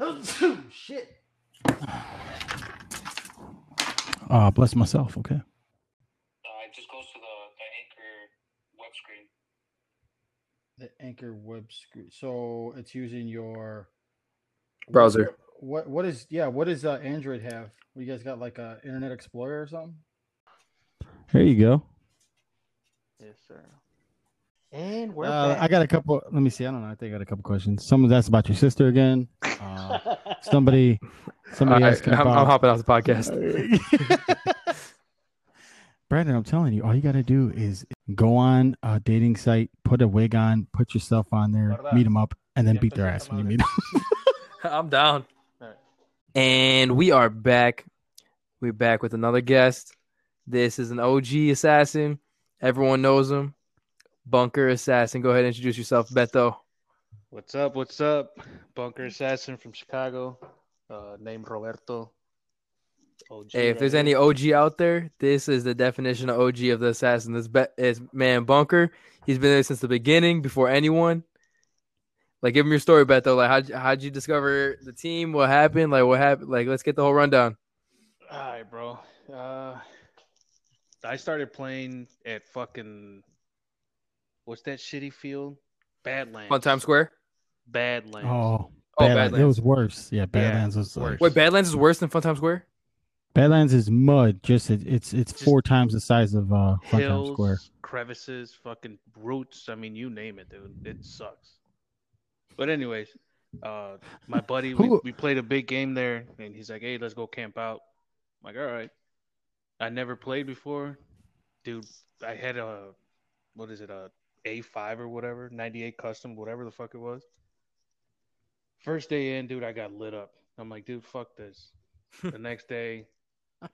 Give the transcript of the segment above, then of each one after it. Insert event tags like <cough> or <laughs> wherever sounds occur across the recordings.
Oh, shit. Uh, bless myself. Okay. Uh, it just goes to the, the anchor web screen. The Anchor web screen. So it's using your Browser. What what is yeah? What does uh, Android have? You guys got like a Internet Explorer or something? There you go. Yes, sir. And we're Uh, back. I got a couple. Let me see. I don't know. I think I got a couple questions. Someone's asked about your sister again. Uh, <laughs> somebody, somebody All right, asking I'm, about. I'm hopping off the podcast. <laughs> Brandon, I'm telling you, all you got to do is go on a dating site, put a wig on, put yourself on there, meet them up, and then Yeah, beat their ass when you meet them. <laughs> I'm down. Alright. And we are back. We're back with another guest. This is an OG assassin. Everyone knows him. Bunker assassin. Go ahead and introduce yourself, Beto. What's up? What's up? Bunker assassin from Chicago, uh, named Roberto. OG Hey, if right there's here. any OG out there, this is the definition of OG of the assassin. This be- is man Bunker. He's been there since the beginning, before anyone. Like, give him your story, Beto. Like, how'd, how'd you discover the team? What happened? Like, what happened? Like, let's get the whole rundown. All right, bro. Uh, I started playing at fucking what's that shitty field? Badlands. On Times Square. Badlands. Oh, Oh, Badlands. Badlands. It was worse. Yeah, Badlands was worse. worse. Wait, Badlands is worse than Fun Times Square? Badlands is mud. Just it, it's it's Just four times the size of uh Fun Times hills, Square. crevices, fucking roots. I mean, you name it, dude. It sucks. But anyways, uh, my <laughs> buddy, we, we played a big game there, and he's like, "Hey, let's go camp out." I'm like, all right. I never played before, dude. I had a what is it, a A5 or whatever, 98 custom, whatever the fuck it was. First day in, dude, I got lit up. I'm like, dude, fuck this. the <laughs> next day,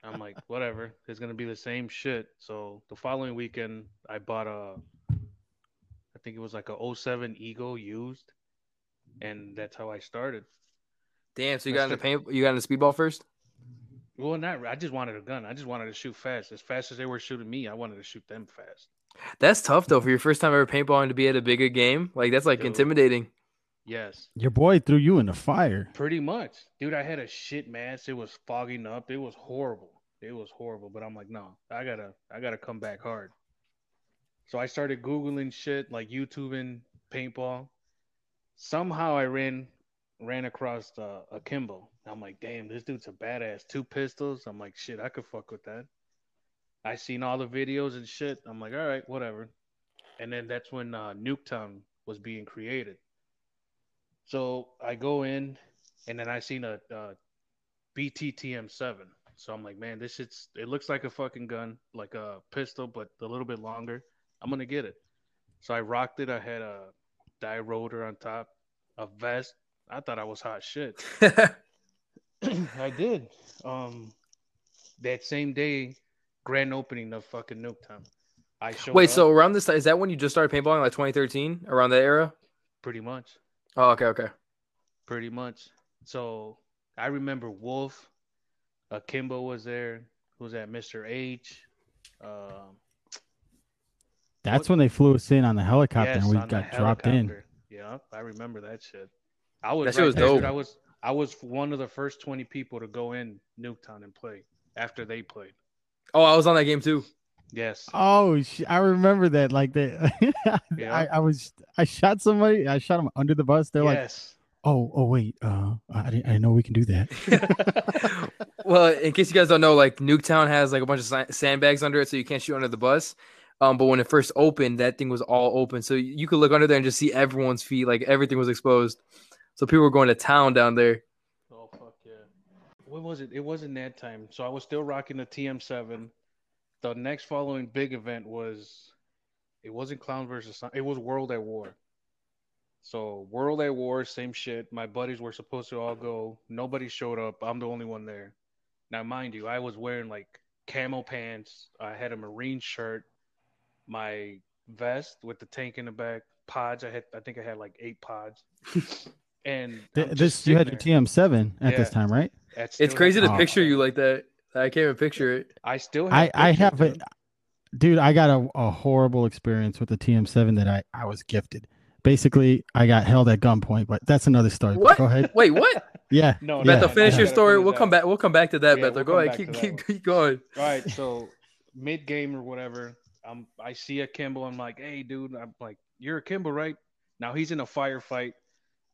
I'm like, whatever. It's gonna be the same shit. So the following weekend, I bought a, I think it was like a 07 Ego used, and that's how I started. Damn, so you got into the- paint you got into speedball first? Well, not. I just wanted a gun. I just wanted to shoot fast, as fast as they were shooting me. I wanted to shoot them fast. That's tough though for your first time ever paintballing to be at a bigger game. Like that's like Dude. intimidating. Yes, Your boy threw you in the fire. pretty much, dude. I had a shit mask. It was fogging up. It was horrible. It was horrible. But I'm like, no, I gotta, I gotta come back hard. So I started googling shit, like YouTubing paintball. Somehow I ran, ran across uh, Akimbo. I'm like, damn, this dude's a badass. Two pistols. I'm like, shit, I could fuck with that. I seen all the videos and shit. I'm like, all right, whatever. And then that's when uh, Nuketown was being created. So I go in, and then I seen a, uh BTTM7. So I'm like, man, this shit's. It looks like a fucking gun, like a pistol, but a little bit longer. I'm gonna get it. So I rocked it. I had a Dye Rotor on top, a vest. I thought I was hot shit. <laughs> <clears throat> I did. Um, that same day, grand opening of fucking Nuketown. I showed Wait, up, so around this time is that when you just started paintballing, like 2013, around that era? pretty much, Oh, okay, okay. pretty much. So I remember Wolf, Akimbo was there. Who's that? Mr. H. Um, That's What- when they flew us in on the helicopter yes, and we on the got dropped in. Yeah, I remember that shit. I was That shit right was dope. I was I was one of the first twenty people to go in Nuketown and play after they played. Oh, I was on that game too. Yes. Oh, sh- I remember that. Like that, <laughs> Yeah. I, I was, I shot somebody. I shot him under the bus. They're like, yes. oh, oh, wait, uh, I didn't, I didn't know we can do that. <laughs> well, in case you guys don't know, like Nuketown has like a bunch of sa- sandbags under it, so you can't shoot under the bus. Um, but when it first opened, that thing was all open, so you could look under there and just see everyone's feet, like everything was exposed. So people were going to town down there. What was it? It wasn't that time. So I was still rocking the TM7. The next following big event was it wasn't Clown versus it was World at War. So World at War, same shit. My buddies were supposed to all go. Nobody showed up. I'm the only one there. Now mind you, I was wearing like camo pants. I had a marine shirt, my vest with the tank in the back, pods. I had I think I had like eight pods. <laughs> And Th- this you had sitting your. TM7 at this time, right? I It's crazy to picture you like that. I can't even picture it. I still have. I, I have dude. it, dude. I got a, a horrible experience with the TM7 that I, I was gifted. Basically, I got held at gunpoint, but that's another story. What? Go ahead. Wait, what? <laughs> Yeah. No, Yeah. Beto, finish I your story. We'll come back. We'll come back to that, Yeah, Beto. we'll Go ahead. Keep keep keep going. All right, so mid game or whatever, I'm I see Akimbo. I'm like, hey, dude, I'm like, you're Akimbo, right? Now he's in a firefight.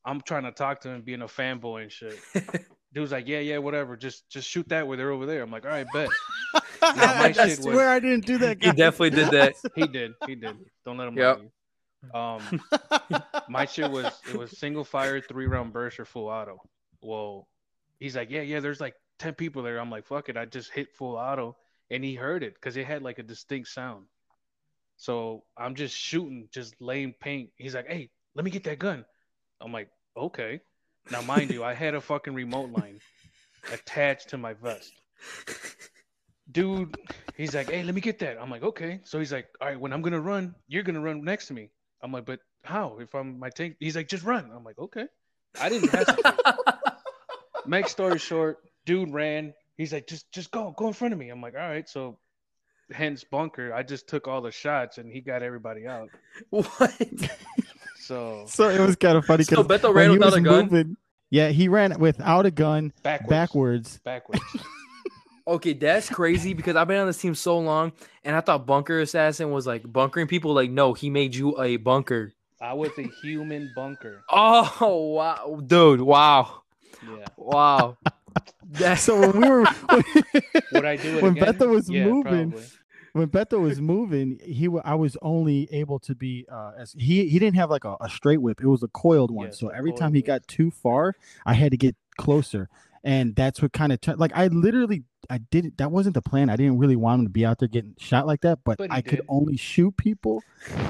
I'm trying to talk to him, being a fanboy and shit. <laughs> Dude's like, yeah, yeah, whatever. Just just shoot that where they're over there. I'm like, all right, bet. <laughs> my I shit was- swear I didn't do that. He definitely did that. <laughs> He did, he did. Don't let him Yep. you. Um, my shit was it was single fire, three round burst or full auto. Well, he's like, yeah, yeah. There's like ten people there. I'm like, fuck it. I just hit full auto, and he heard it because it had like a distinct sound. So I'm just shooting, just laying paint. He's like, hey, let me get that gun. I'm like, okay. Now, mind you, I had a fucking remote line attached to my vest. Dude, he's like, hey, let me get that. I'm like, okay. So he's like, all right, when I'm gonna run, you're gonna run next to me. I'm like, but how? If I'm my tank, he's like, just run. I'm like, okay. I didn't hesitate. <laughs> Make story short, dude ran. He's like, just just go, go in front of me. I'm like, all right. So hence bunker. I just took all the shots and he got everybody out. <laughs> what? So So it was kind of funny So because Beto ran without a gun. yeah, he ran without a gun, backwards. backwards. Backwards. <laughs> Okay, that's crazy because I've been on this team so long, and I thought Bunker Assassin was like bunkering people. Like, no, he made you a bunker. I was a human bunker. Oh wow, dude! Wow, Yeah. wow. <laughs> That's So when we were <laughs> Would I do it when again? Beto was Yeah, moving, probably. When Beto was moving, he wa- I was only able to be uh as he he didn't have like a, a straight whip. It was a coiled one. Yes, so every time he whip. got too far, I had to get closer. And that's what kind of turned like I literally I did it. That wasn't the plan. I didn't really want him to be out there getting shot like that, but, But I could only shoot people.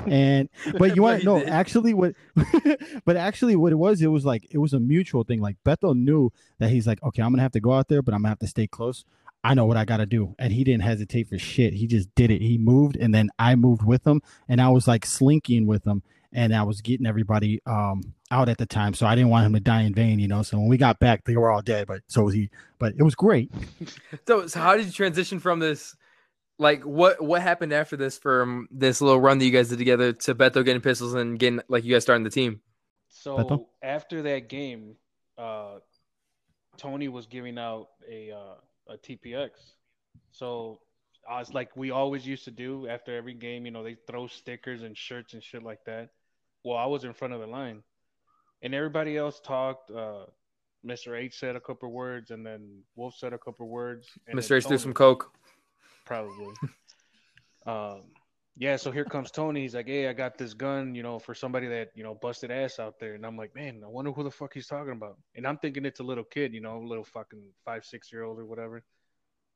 And <laughs> but you want to know actually what <laughs> but actually what it was, it was like it was a mutual thing. Like Beto knew that he's like, okay, I'm gonna have to go out there, but I'm gonna have to stay close. I know what I got to do. And he didn't hesitate for shit. He just did it. He moved and then I moved with him and I was like slinking with him and I was getting everybody um out at the time. So I didn't want him to die in vain, you know. So when we got back, they were all dead, but so was he. But it was great. <laughs> so. So how did you transition from this? Like, what what happened after this from this little run that you guys did together to Beto getting pistols and getting like you guys starting the team? So Beto? after that game, uh, Tony was giving out a uh, a TPX. So I was like, we always used to do after every game. You know, they throw stickers and shirts and shit like that. Well, I was in front of the line, and everybody else talked. Uh, Mr. H said a couple words, and then Wolf said a couple words. and Mr. H threw some coke. probably. <laughs> um, yeah, so here comes Tony. He's like, "Hey, I got this gun, you know, for somebody that you know busted ass out there." And I'm like, "Man, I wonder who the fuck he's talking about." And I'm thinking it's a little kid, you know, a little fucking five, six year old or whatever.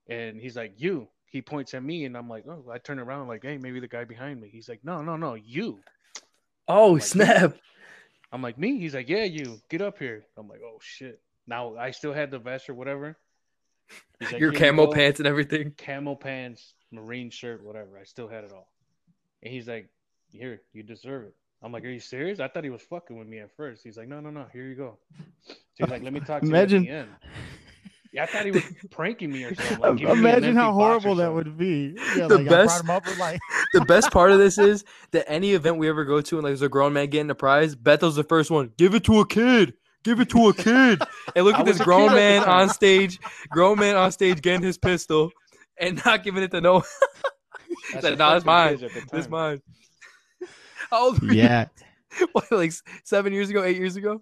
And he's like, "You." He points at me, and I'm like, "Oh." I turn around, like, "Hey, maybe the guy behind me." He's like, "No, no, no, you." Oh Like, snap! I'm like, "Me?" He's like, "Yeah, you. Get up here." I'm like, "Oh shit." Now I still had the vest or whatever. Like, Your "Here you camo pants and everything. camo pants, marine shirt, whatever. I still had it all. And he's like, Here, you deserve it. I'm like, Are you serious? I thought he was fucking with me at first. He's like, No, no, no, here you go. So he's like, Let me talk to Imagine- you at the end. Yeah, I thought he was pranking me or something. Like, giving me Imagine how empty box or horrible that would be. Yeah, The like best- him up like <laughs> the best part of this <laughs> is that any event we ever go to and like there's a grown man getting a prize, Beto's the first one. Give it to a kid. Give it to a kid. And look I at this grown kid man on stage, grown man on stage getting his pistol and not giving it to no. That's said, a "Nah, it's mine. kids at the This time. mine. How old were you? yeah. <laughs> What, like seven years ago, eight years ago?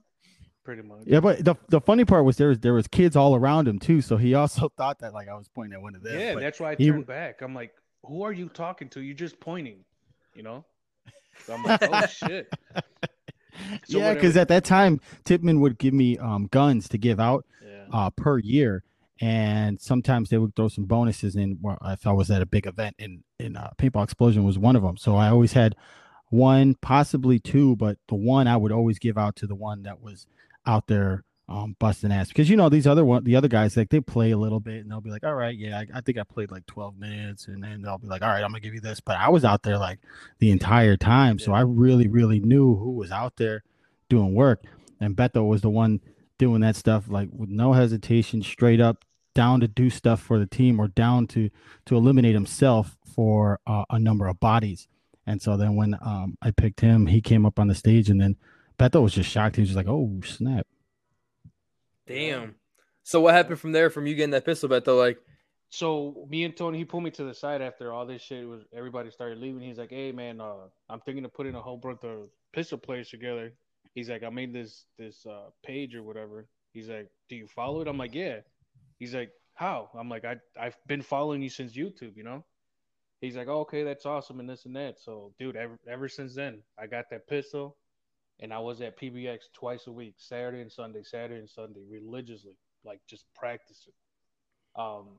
Pretty much. Yeah, but the the funny part was there was there was kids all around him too, so he also <laughs> thought that like I was pointing at one of them. Yeah, but that's why I he- turned back. I'm like, Who are you talking to? You're just pointing, you know? So I'm like, Oh <laughs> shit. So yeah, because at that time Tippmann would give me um guns to give out Yeah. uh per year, and sometimes they would throw some bonuses in well, if I was at a big event. And in uh, paintball explosion was one of them. So I always had one, possibly two, but the one I would always give out to the one that was out there um busting ass because you know these other one the other guys like they play a little bit and they'll be like all right yeah I, I think i played like 12 minutes and then they'll be like all right i'm gonna give you this but i was out there like the entire time. So i really really knew who was out there doing work and beto was the one doing that stuff like with no hesitation straight up down to do stuff for the team or down to to eliminate himself for uh, a number of bodies and so then when um i picked him he came up on the stage and then beto was just shocked he was just like oh snap Damn. So what happened from there? From you getting that pistol bet though, like So me and Tony, he pulled me to the side after all this shit was everybody started leaving. He's like, "Hey man, uh, I'm thinking of putting a whole bunch of pistol players together." He's like, "I made this this uh, page or whatever." He's like, "Do you follow it?" I'm like, "Yeah." He's like, "How?" I'm like, "I I've been following you since YouTube, you know." He's like, oh, "Okay, that's awesome and this and that." So, dude, ever ever since then, I got that pistol, and I was at PBX twice a week, Saturday and Sunday, Saturday and Sunday, religiously, like just practicing. Um,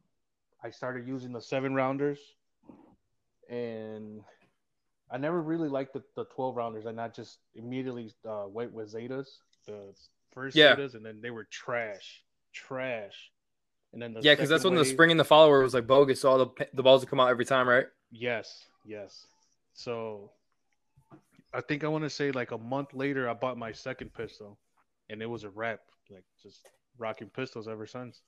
I started using the seven rounders, and I never really liked the, the twelve rounders. And I just immediately uh, went with Zetas, the first Yeah. Zetas, and then they were trash, trash. And then the yeah, because that's second when the spring and the follower was like bogus. So all the the balls would come out every time, right? Yes, yes. So I think I want to say like a month later, I bought my second pistol, and it was a wrap. Like just rocking pistols ever since.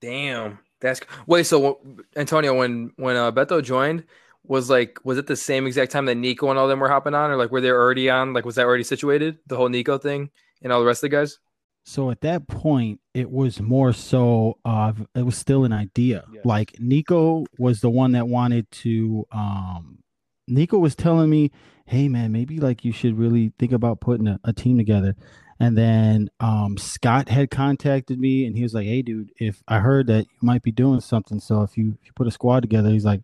Damn, that's wait. So Antonio, when when uh, Beto joined, was like was it the same exact time that Nico and all them were hopping on, or like were they already on? Like was that already situated? The whole Nico thing and all the rest of the guys. So at that point, it was more so of it was still an idea. Yes. Like Nico was the one that wanted to um Nico was telling me, hey man, maybe like you should really think about putting a, a team together. And then um Scott had contacted me and he was like, Hey dude, if I heard that you might be doing something, so if you if you put a squad together, he's like,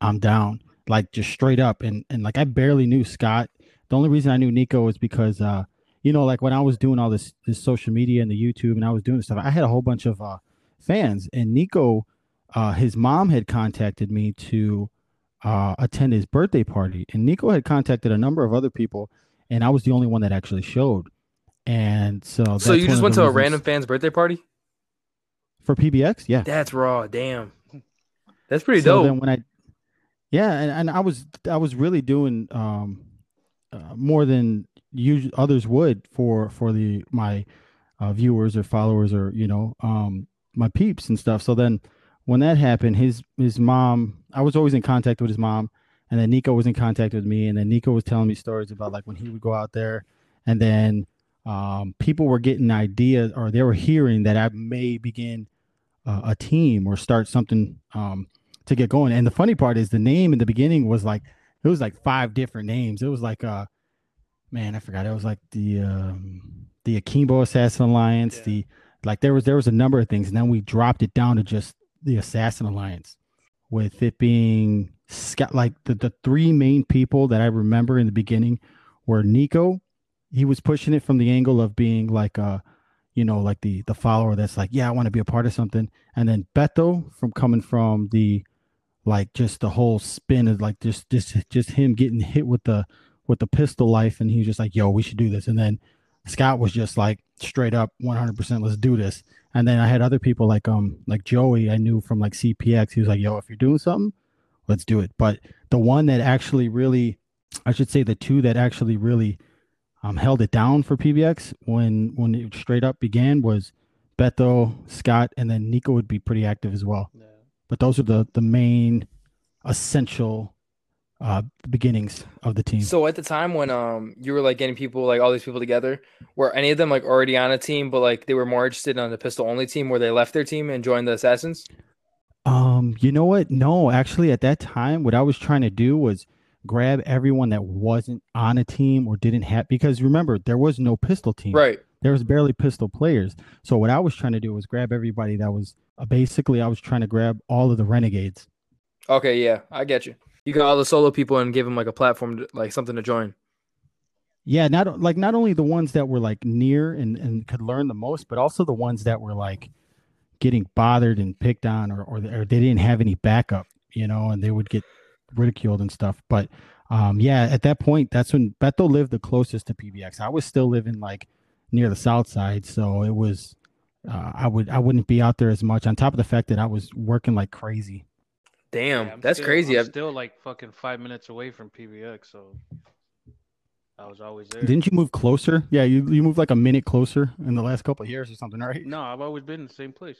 I'm down. Like just straight up. And and like I barely knew Scott. The only reason I knew Nico was because uh you know, like when I was doing all this this social media and the YouTube and I was doing stuff, I had a whole bunch of uh, fans. And Nico, uh, his mom had contacted me to uh, attend his birthday party, and Nico had contacted a number of other people, and I was the only one that actually showed. And so, so you just went to a random fan's birthday party? for PBX, yeah. That's raw. Damn, that's pretty so dope. then when I, yeah, and, and I was I was really doing um uh, more than usually others would for for the my uh, viewers or followers or you know um my peeps and stuff. So then when that happened, his his mom, I was always in contact with his mom, and then Nico was in contact with me, and then Nico was telling me stories about like when he would go out there, and then um, people were getting ideas or they were hearing that I may begin uh, a team or start something um, to get going. And the funny part is the name in the beginning was like it was like five different names. It was like uh man, I forgot. It was like the um the Akimbo Assassin Alliance, Yeah. the like there was there was a number of things, and then we dropped it down to just the Assassin Alliance, with it being Scott like the, the three main people that I remember in the beginning were Nico. He was pushing it from the angle of being like uh you know, like the the follower that's like, yeah, I want to be a part of something. And then Beto from coming from the like just the whole spin of like just just just him getting hit with the with the pistol life and he was just like, yo, we should do this. And then Scott was just like straight up 100% let's do this. And then I had other people like um like Joey I knew from like CPX. He was like, yo, if you're doing something, let's do it. But the one that actually really I should say the two that actually really um, held it down for PBX when when it straight up began was Beto, Scott, and then Nico would be pretty active as well. Yeah. But those are the the main essential uh the beginnings of the team. So at the time when um you were like getting people like all these people together, were any of them like already on a team, but like they were more interested on the pistol only team where they left their team and joined the assassins? Um, you know what? No, actually, at that time, what I was trying to do was grab everyone that wasn't on a team or didn't have because remember there was no pistol team. Right. There was barely pistol players. So what I was trying to do was grab everybody that was uh, basically I was trying to grab all of the renegades. Okay, yeah, I get you. You got all the solo people and give them like a platform, to, like something to join. Yeah, not like not only the ones that were like near and, and could learn the most, but also the ones that were like getting bothered and picked on or, or, or they didn't have any backup, you know, and they would get ridiculed and stuff. But um, yeah, at that point, that's when Beto lived the closest to PBX. I was still living like near the south side, so it was uh, I would I wouldn't be out there as much. On top of the fact that I was working like crazy. Damn, Yeah, that's still- crazy. I'm I've- still like fucking five minutes away from PBX, so I was always there. Didn't you move closer? Yeah, you you moved like a minute closer in the last couple of years or something, right? No, I've always been in the same place.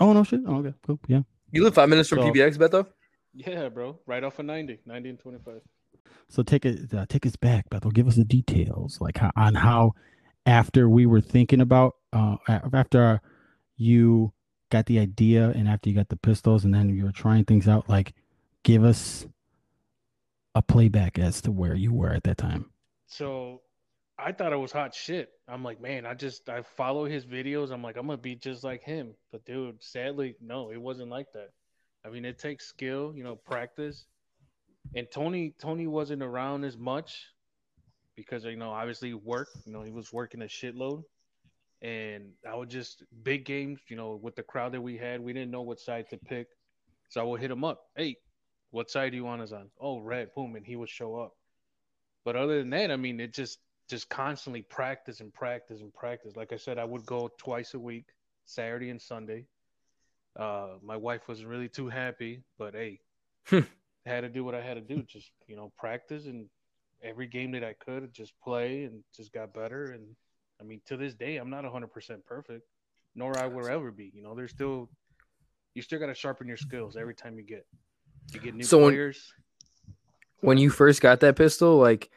Oh no shit. Oh, okay, cool. Yeah. you live five minutes from So- PBX, Beto? Yeah, bro. Right off of 90, 90 and 25. So take it, uh, take us back, Bethel. Give us the details, like how, on how after we were thinking about uh after you got the idea and after you got the pistols and then you were trying things out like give us a playback as to where you were at that time So I thought it was hot shit. I'm like, man, I just I follow his videos. I'm like, I'm gonna be just like him. But dude, sadly, no, it wasn't like that. I mean, it takes skill, you know, practice. And Tony Tony wasn't around as much because you know, obviously work, you know, he was working a shitload. And I would just big games, you know, with the crowd that we had, we didn't know what side to pick. So I would hit him up. Hey, what side do you want us on? Oh, red, boom, and he would show up. But other than that, I mean, it just just constantly practice and practice and practice. Like I said, I would go twice a week, Saturday and Sunday. Uh, my wife wasn't really too happy, but hey, had to do what I had to do. Just you know, practice and every game that I could, just play and just got better. And I mean, to this day, I'm not 100% perfect, nor I will ever be. You know, there's still you still got to sharpen your skills every time you get you get new So when- players. when you first got that pistol, like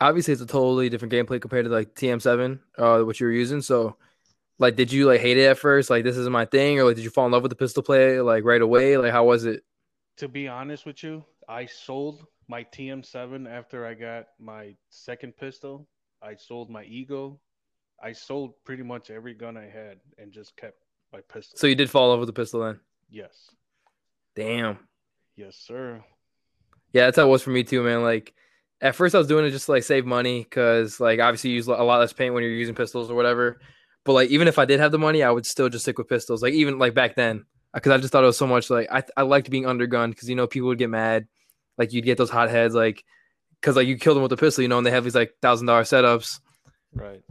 obviously it's a totally different gameplay compared to like TM7, uh, what you were using. So, like, did you like hate it at first? Like, this is my thing, or like, did you fall in love with the pistol play like right away? Like, how was it? to be honest with you, I sold my TM7 after I got my second pistol. I sold my Ego. I sold pretty much every gun I had and just kept my pistol. So you did fall over the pistol then? yes, Damn. yes, sir. Yeah, that's how it was for me too, man. Like, at first I was doing it just to like save money because like obviously you use a lot less paint when you're using pistols or whatever. But like even if I did have the money, I would still just stick with pistols. Like even like back then, because I just thought it was so much like I I liked being undergunned because you know people would get mad, like you'd get those hot heads like because like you kill them with a pistol, you know, and they have these like thousand dollar setups. Right.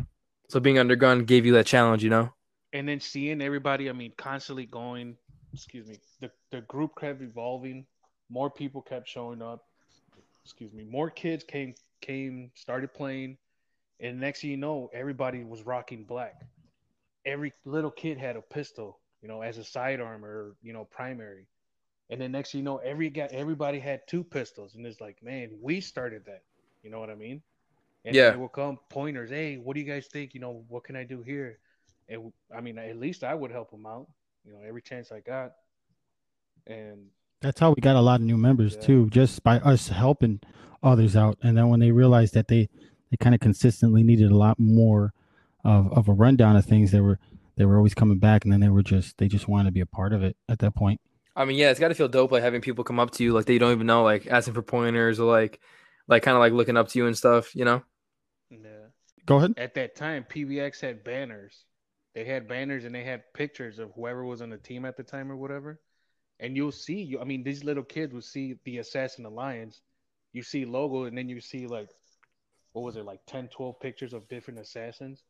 So being undergunned gave you that challenge, you know. And then seeing everybody, I mean, constantly going, excuse me, the, the group kept evolving. More people kept showing up. Excuse me. More kids came, came, started playing. And next thing you know, everybody was rocking black. Every little kid had a pistol, you know, as a sidearm or, you know, primary. And then next thing you know, every guy, everybody had two pistols. And it's like, man, we started that. You know what I mean? And Yeah. They will come pointers. Hey, what do you guys think? You know, what can I do here? And I mean, at least I would help them out. You know, every chance I got. And That's how we got a lot of new members Yeah. too, just by us helping others out. And then when they realized that they they kind of consistently needed a lot more of, of a rundown of things, they were they were always coming back, and then they were just they just wanted to be a part of it at that point. I mean, yeah, it's got to feel dope, like having people come up to you, like they don't even know, like asking for pointers or like, like kind of like looking up to you and stuff, you know? Yeah. Go ahead. at that time, PBX had banners. They had banners and they had pictures of whoever was on the team at the time or whatever. And you'll see, you. I mean, these little kids will see the Assassin Alliance. You see logo, and then you see like, what was it, like 10, 12 pictures of different assassins.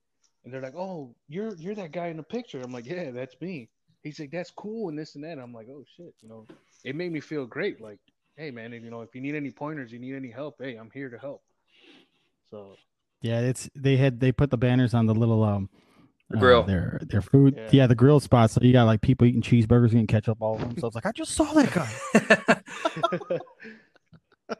And they're like, "Oh, you're you're that guy in the picture." I'm like, "Yeah, that's me." He's like, "That's cool," and this and that. I'm like, "Oh shit," you know. It made me feel great. Like, hey man, you know, if you need any pointers, you need any help, hey, I'm here to help. So Yeah, it's they had they put the banners on the little um The uh, grill. their their food. Yeah. Yeah. the grill spots. So you got like people eating cheeseburgers getting ketchup all over them. So I was like, I just saw that guy. <laughs>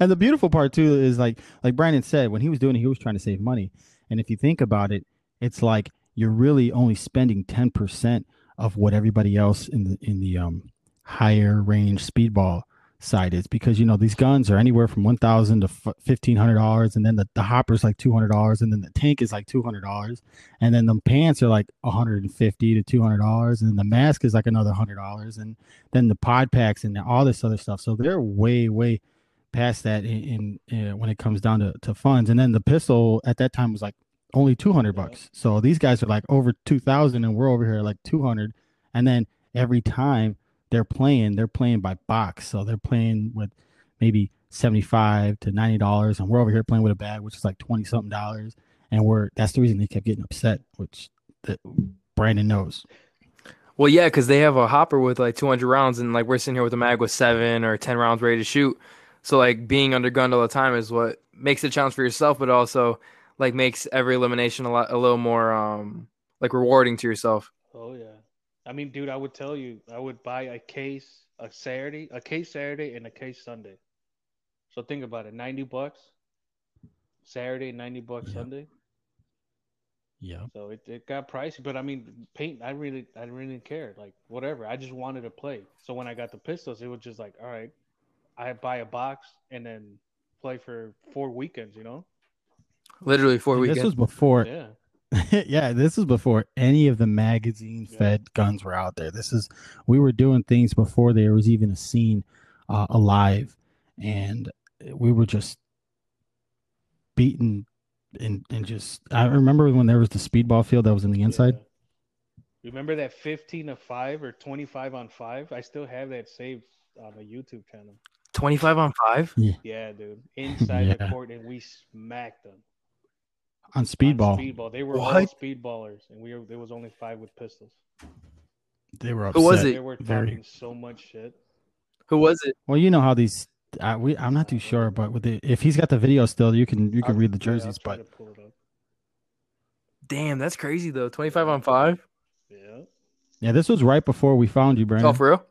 and the beautiful part too is like like Brandon said when he was doing it, he was trying to save money. And if you think about it, it's like you're really only spending ten percent of what everybody else in the in the um higher range speedball side is because you know these guns are anywhere from one thousand to fifteen hundred dollars, and then the, the hopper's like two hundred dollars, and then the tank is like two hundred dollars, and then the pants are like one hundred and fifty to two hundred dollars, and the mask is like another hundred dollars, and then the pod packs and all this other stuff. So they're way way past that in, in when it comes down to, to funds. And then the pistol at that time was like only 200 Yeah. bucks. So these guys are like over 2000 and we're over here like 200. And then every time they're playing, they're playing by box. So they're playing with maybe 75 to 90 dollars and we're over here playing with a bag which is like 20 something dollars and we're that's the reason they kept getting upset which that Brandon knows. Well, yeah, because they have a hopper with like 200 rounds, and like we're sitting here with a mag with seven or 10 rounds ready to shoot. So like being undergunned all the time is what makes it a challenge for yourself, but also like makes every elimination a lot a little more um like rewarding to yourself. Oh yeah. I mean, dude, I would tell you, I would buy a case a Saturday, a case Saturday, and a case Sunday. So think about it, ninety bucks. Saturday, ninety bucks Yeah. Sunday. Yeah. So it, it got pricey, but I mean, paint. I really, I really didn't care. Like whatever. I just wanted to play. So when I got the pistols, it was just like, all right, I buy a box and then play for four weekends. You know? Literally four And weekends. This was before Yeah. <laughs> yeah, this is before any of the magazine fed guns were out there. This is we were doing things before there was even a scene uh, alive, and we were just beating and and just. I remember when there was the speedball field that was in the inside. Yeah. Remember that 15 to 5 or 25 on 5? I still have that saved on my YouTube channel. 25 on 5? Yeah, dude. <laughs> Inside the court, and we smacked them. On on speedball. Speedball. They were all speedballers, and we were, there was only five with pistols. They were upset. Who was it? They were Very- so much shit. Who was it? Well, you know how these. I, we, I'm not too sure, but with the, if he's got the video still, you can you can I'll- read the jerseys. try But to pull it up. Damn, that's crazy though. 25 on 5? Yeah. yeah, this was right before we found you, Brandon. Oh, for real?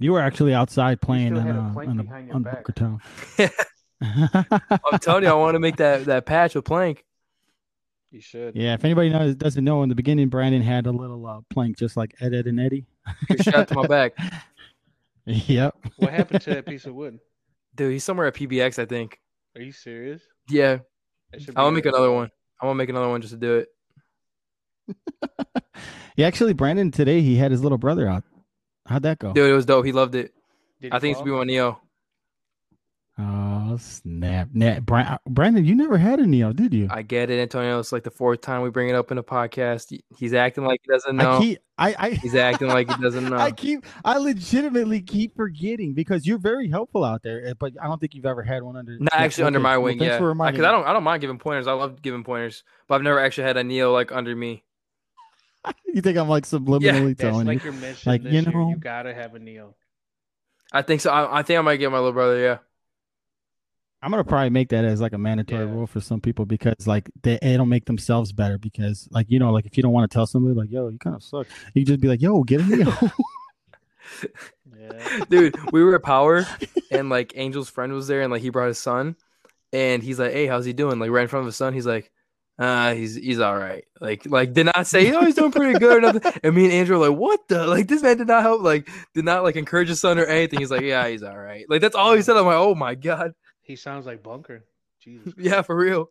you were actually outside playing still on, had a uh, on, the, behind on back. Bunker Town. <laughs> <laughs> I'm telling you, I want to make that, that patch with Plank. You should. Yeah, if anybody knows doesn't know, in the beginning, Brandon had a little uh, plank just like Ed, Ed, and Eddie. Good shot to my back. <laughs> yep. What happened to that piece of wood? Dude, he's somewhere at PBX, I think. Are you serious? Yeah. That should I want to make another one. I want to make another one just to do it. <laughs> Yeah, actually, Brandon today he had his little brother out. How'd that go? Dude, it was dope. He loved it. Did I he think it's fall? gonna be one Neo. Oh snap! Nah, Brandon, you never had a Neo, did you? I get it, Antonio. It's like the fourth time we bring it up in a podcast. He's acting like he doesn't know. I keep, I, I, He's acting like he doesn't <laughs> know. I keep, I legitimately keep forgetting because you're very helpful out there, eh, but I don't think you've ever had one under. Not actually under okay. my wing, thanks yeah. Because I don't, I don't mind giving pointers. I love giving pointers, but I've never actually had a Neo like under me. <laughs> You think I'm like subliminally That's telling like you? your mission Like, this you year. know- You gotta have a Neo. I think so. I, I think I might get my little brother. Yeah. I'm gonna probably make that as like a mandatory Yeah. rule for some people because like they it'll make themselves better because like you know like if you don't want to tell somebody like yo you kind of suck you can just be like yo get a Neo. Yeah. Dude, we were at Power and like Angel's friend was there and like he brought his son and he's like, Hey, how's he doing? Like right in front of his son, he's like, uh, he's he's all right. Like like did not say, Oh, he's doing pretty good or nothing. And me and Andrew were like, What the like this man did not help, like did not like encourage his son or anything. He's like, Yeah, he's all right. Like that's all he said. I'm like, Oh my god. He sounds like Bunker. Jesus. <laughs> Yeah, for real.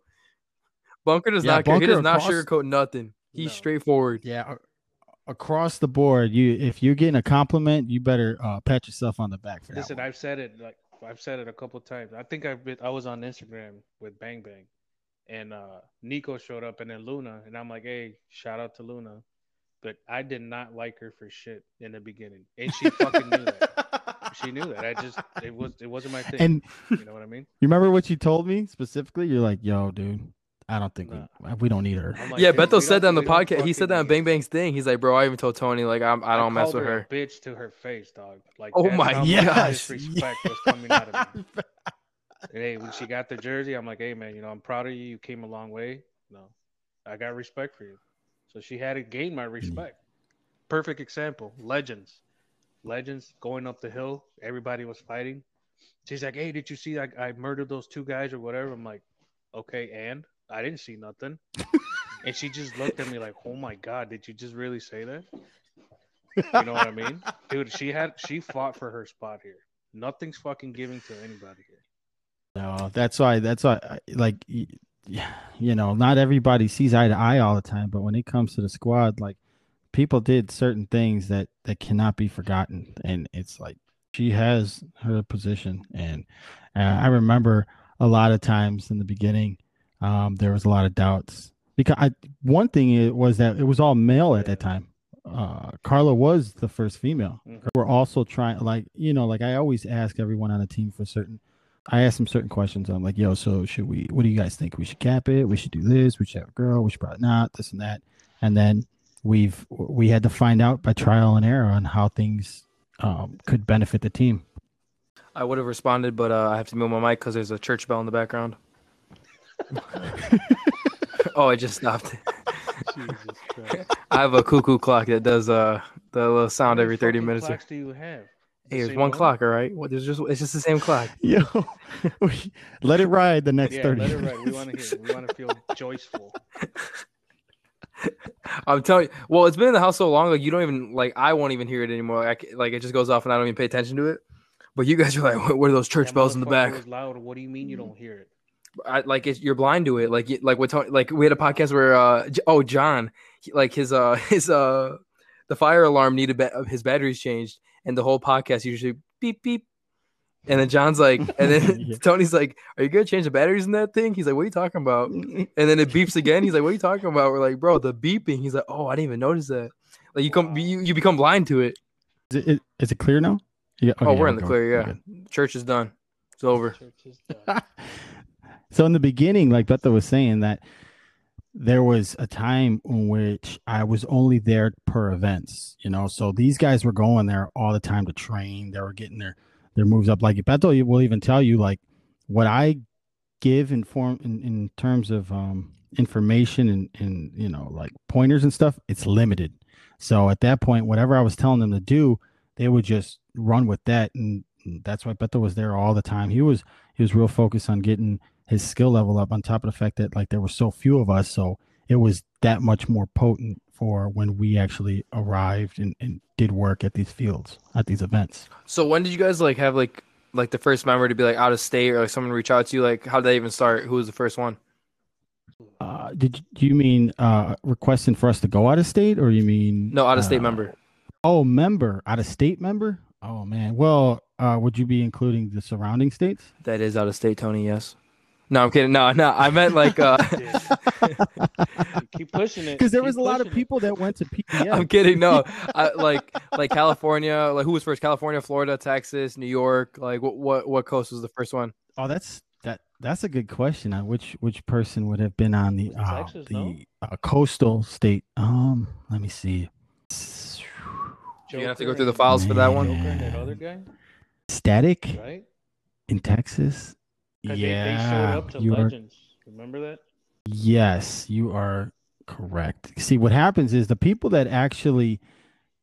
Bunker does Yeah, not care. He Bunker does not sugarcoat nothing. He's No. straightforward. yeah, across the board, you if you're getting a compliment, you better uh, pat yourself on the back for that. Listen. I've said it like I've said it a couple times. I think I've been I was on Instagram with Bang Bang, and uh Nico showed up, and then Luna, and I'm like, hey, shout out to Luna, but I did not like her for shit in the beginning, and she fucking knew that. She knew that. I just it was it wasn't my thing. And you know what I mean? <laughs> you remember what you told me specifically? You're like, yo, dude, I don't think Nah. we we don't need her. Like, yeah, dude, Beto said that on the podcast. He said that on Bang Bang's thing. He's like, bro, I even told Tony, like, I'm, I don't mess with her her. bitch to her face, dog. Like, Oh my gosh. disrespect was coming out of me. <laughs> And hey, when she got the jersey, I'm like, hey man, you know, I'm proud of you. You came a long way. No, I got respect for you. So she had to gain my mm. respect. Perfect example. Legends, legends going up the hill. Everybody was fighting. She's like, hey, did you see I, I murdered those two guys or whatever? I'm like, okay, and I didn't see nothing. <laughs> and she just looked at me like, oh my god, did you just really say that? You know what I mean, dude? She had she fought for her spot here. Nothing's fucking giving to anybody here. No, that's why. That's why. Like, you know, not everybody sees eye to eye all the time, but when it comes to the squad, like, people did certain things that that cannot be forgotten, and it's like she has her position, and uh, I remember a lot of times in the beginning, um, there was a lot of doubts because I one thing it was that it was all male at that time. Uh, Carla was the first female. Mhm. We're also trying, like, you know, like I always ask everyone on the team for certain I ask them certain questions. I'm like, yo, so should we, what do you guys think? We should cap it. We should do this. We should have a girl. We should probably not, this and that. And then we've, we had to find out by trial and error on how things um, could benefit the team. I would have responded, but uh, I have to move my mic because there's a church bell in the background. <laughs> oh, it just stopped. Jesus <laughs> Christ. I have a cuckoo clock that does uh the little sound every 30 fucking minutes. Clocks do you have? Hey, The there's same one clock, all right. What? There's just it's just the same clock. <laughs> Yo, let it ride the next Yeah, 30 let it ride. We minutes. want to hear. it. We want to feel joyful. <laughs> I'm telling you. Well, it's been in the house so long, like you don't even like. I won't even hear it anymore. I, like it just goes off, and I don't even pay attention to it. But you guys are like, what, what are those church That bells in the back? loud. What do you mean you don't hear it? I, like it's, you're blind to it. Like like Tony, like we had a podcast where uh oh John he, like his uh <laughs> his uh the fire alarm needed ba- his batteries changed and the whole podcast usually beep beep and then John's like and then <laughs> Yeah. Tony's like are you gonna change the batteries in that thing? He's like what are you talking about? And then it beeps again. He's like what are you talking about? We're like bro the beeping. He's like oh I didn't even notice that. Like you come you, you become blind to it. Is it, is it clear now? Yeah. oh we're yeah, in the clear. Yeah, church is done. It's over. Done. <laughs> so in the beginning, like Betha was saying, that there was a time in which I was only there per events, you know. So these guys were going there all the time to train. They were getting their their moves up. Like Beto will even tell you, like what I give in form in, in terms of um information and and you know like pointers and stuff, it's limited. So at that point, whatever I was telling them to do, they would just run with that, and that's why Beto was there all the time. He was he was real focused on getting his skill level up on top of the fact that like there were so few of us so it was that much more potent for when we actually arrived and, and did work at these fields at these events So when did you guys like have like like the first member to be like out of state or like someone reach out to you? Like how did that even start? Who was the first one? uh did you, do you mean uh requesting for us to go out of state or you mean No, out of state uh, member. oh member out of state member oh man well uh would you be including the surrounding states That is out of state, Tony. Yes. No, I'm kidding. No, no, I meant like uh <laughs> keep <laughs> pushing it. because there keep was a lot of pushing it. people that went to PBX. <laughs> I'm kidding. No, I, like like California. Like who was first? California, Florida, Texas, New York. Like what what what coast was the first one? Oh, that's that. That's a good question. On which which person would have been on the uh, Texas, no? the uh, coastal state? Um, let me see. You're have to go through the and- files for that one. Joker and that other guy, Static right? in Texas. Yeah, they, they showed up to you are. Remember that? Yes, you are correct. See, what happens is the people that actually,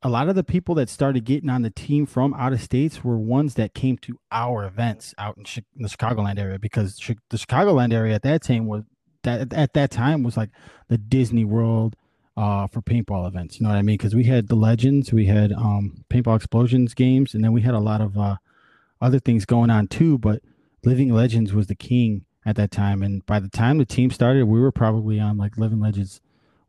a lot of the people that started getting on the team from out of states were ones that came to our events out in, Chi- in the Chicagoland area because Chi- the Chicagoland area at that time was that at that time was like the Disney World uh for paintball events. You know what I mean? Because we had the Legends, we had um paintball explosions games, and then we had a lot of uh other things going on too. But Living Legends was the king at that time, and by the time the team started, we were probably on like Living Legends.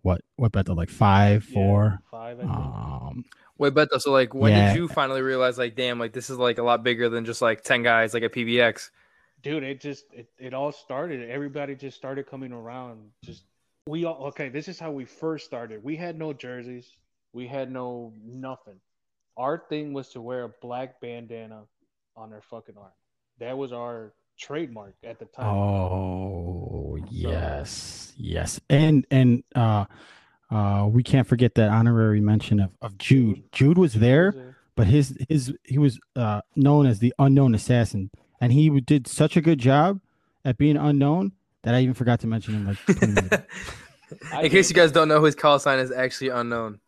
What what bet the like five, Yeah, four? five. Um, Wait, Beto. So like, when Yeah. did you finally realize like, damn, like this is like a lot bigger than just like ten guys like at PBX? dude it just it, it all started everybody just started coming around just we all okay this is how we first started we had no jerseys we had no nothing our thing was to wear a black bandana on our fucking arm that was our trademark at the time oh yes, yes, and and uh, uh, we can't forget that honorary mention of of Jude. Jude was there. but his his he was uh known as the unknown assassin and he did such a good job at being unknown that i even forgot to mention him like 20 minutes ago. <laughs> I In case you guys don't know, his call sign is actually unknown.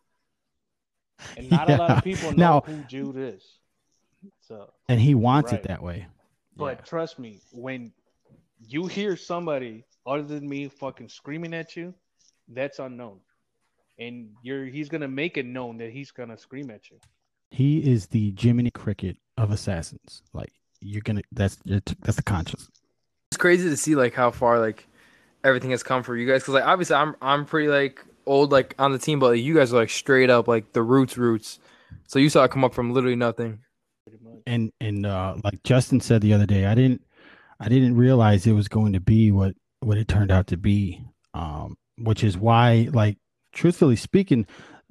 and not a lot of <laughs> people know Now- who jude is so and he wants Right. it that way But Yeah. trust me, when you hear somebody other than me fucking screaming at you, that's unknown. And you're he's gonna make it known that he's gonna scream at you. he is the jiminy cricket of assassins like you're gonna that's that's the conscious It's crazy to see like how far like everything has come for you guys because like obviously I'm I'm pretty like old like on the team, but like, you guys are like straight up like the roots roots. So you saw it come up from literally nothing. And and uh like justin said the other day i didn't i didn't realize it was going to be what what it turned out to be um which is why like truthfully speaking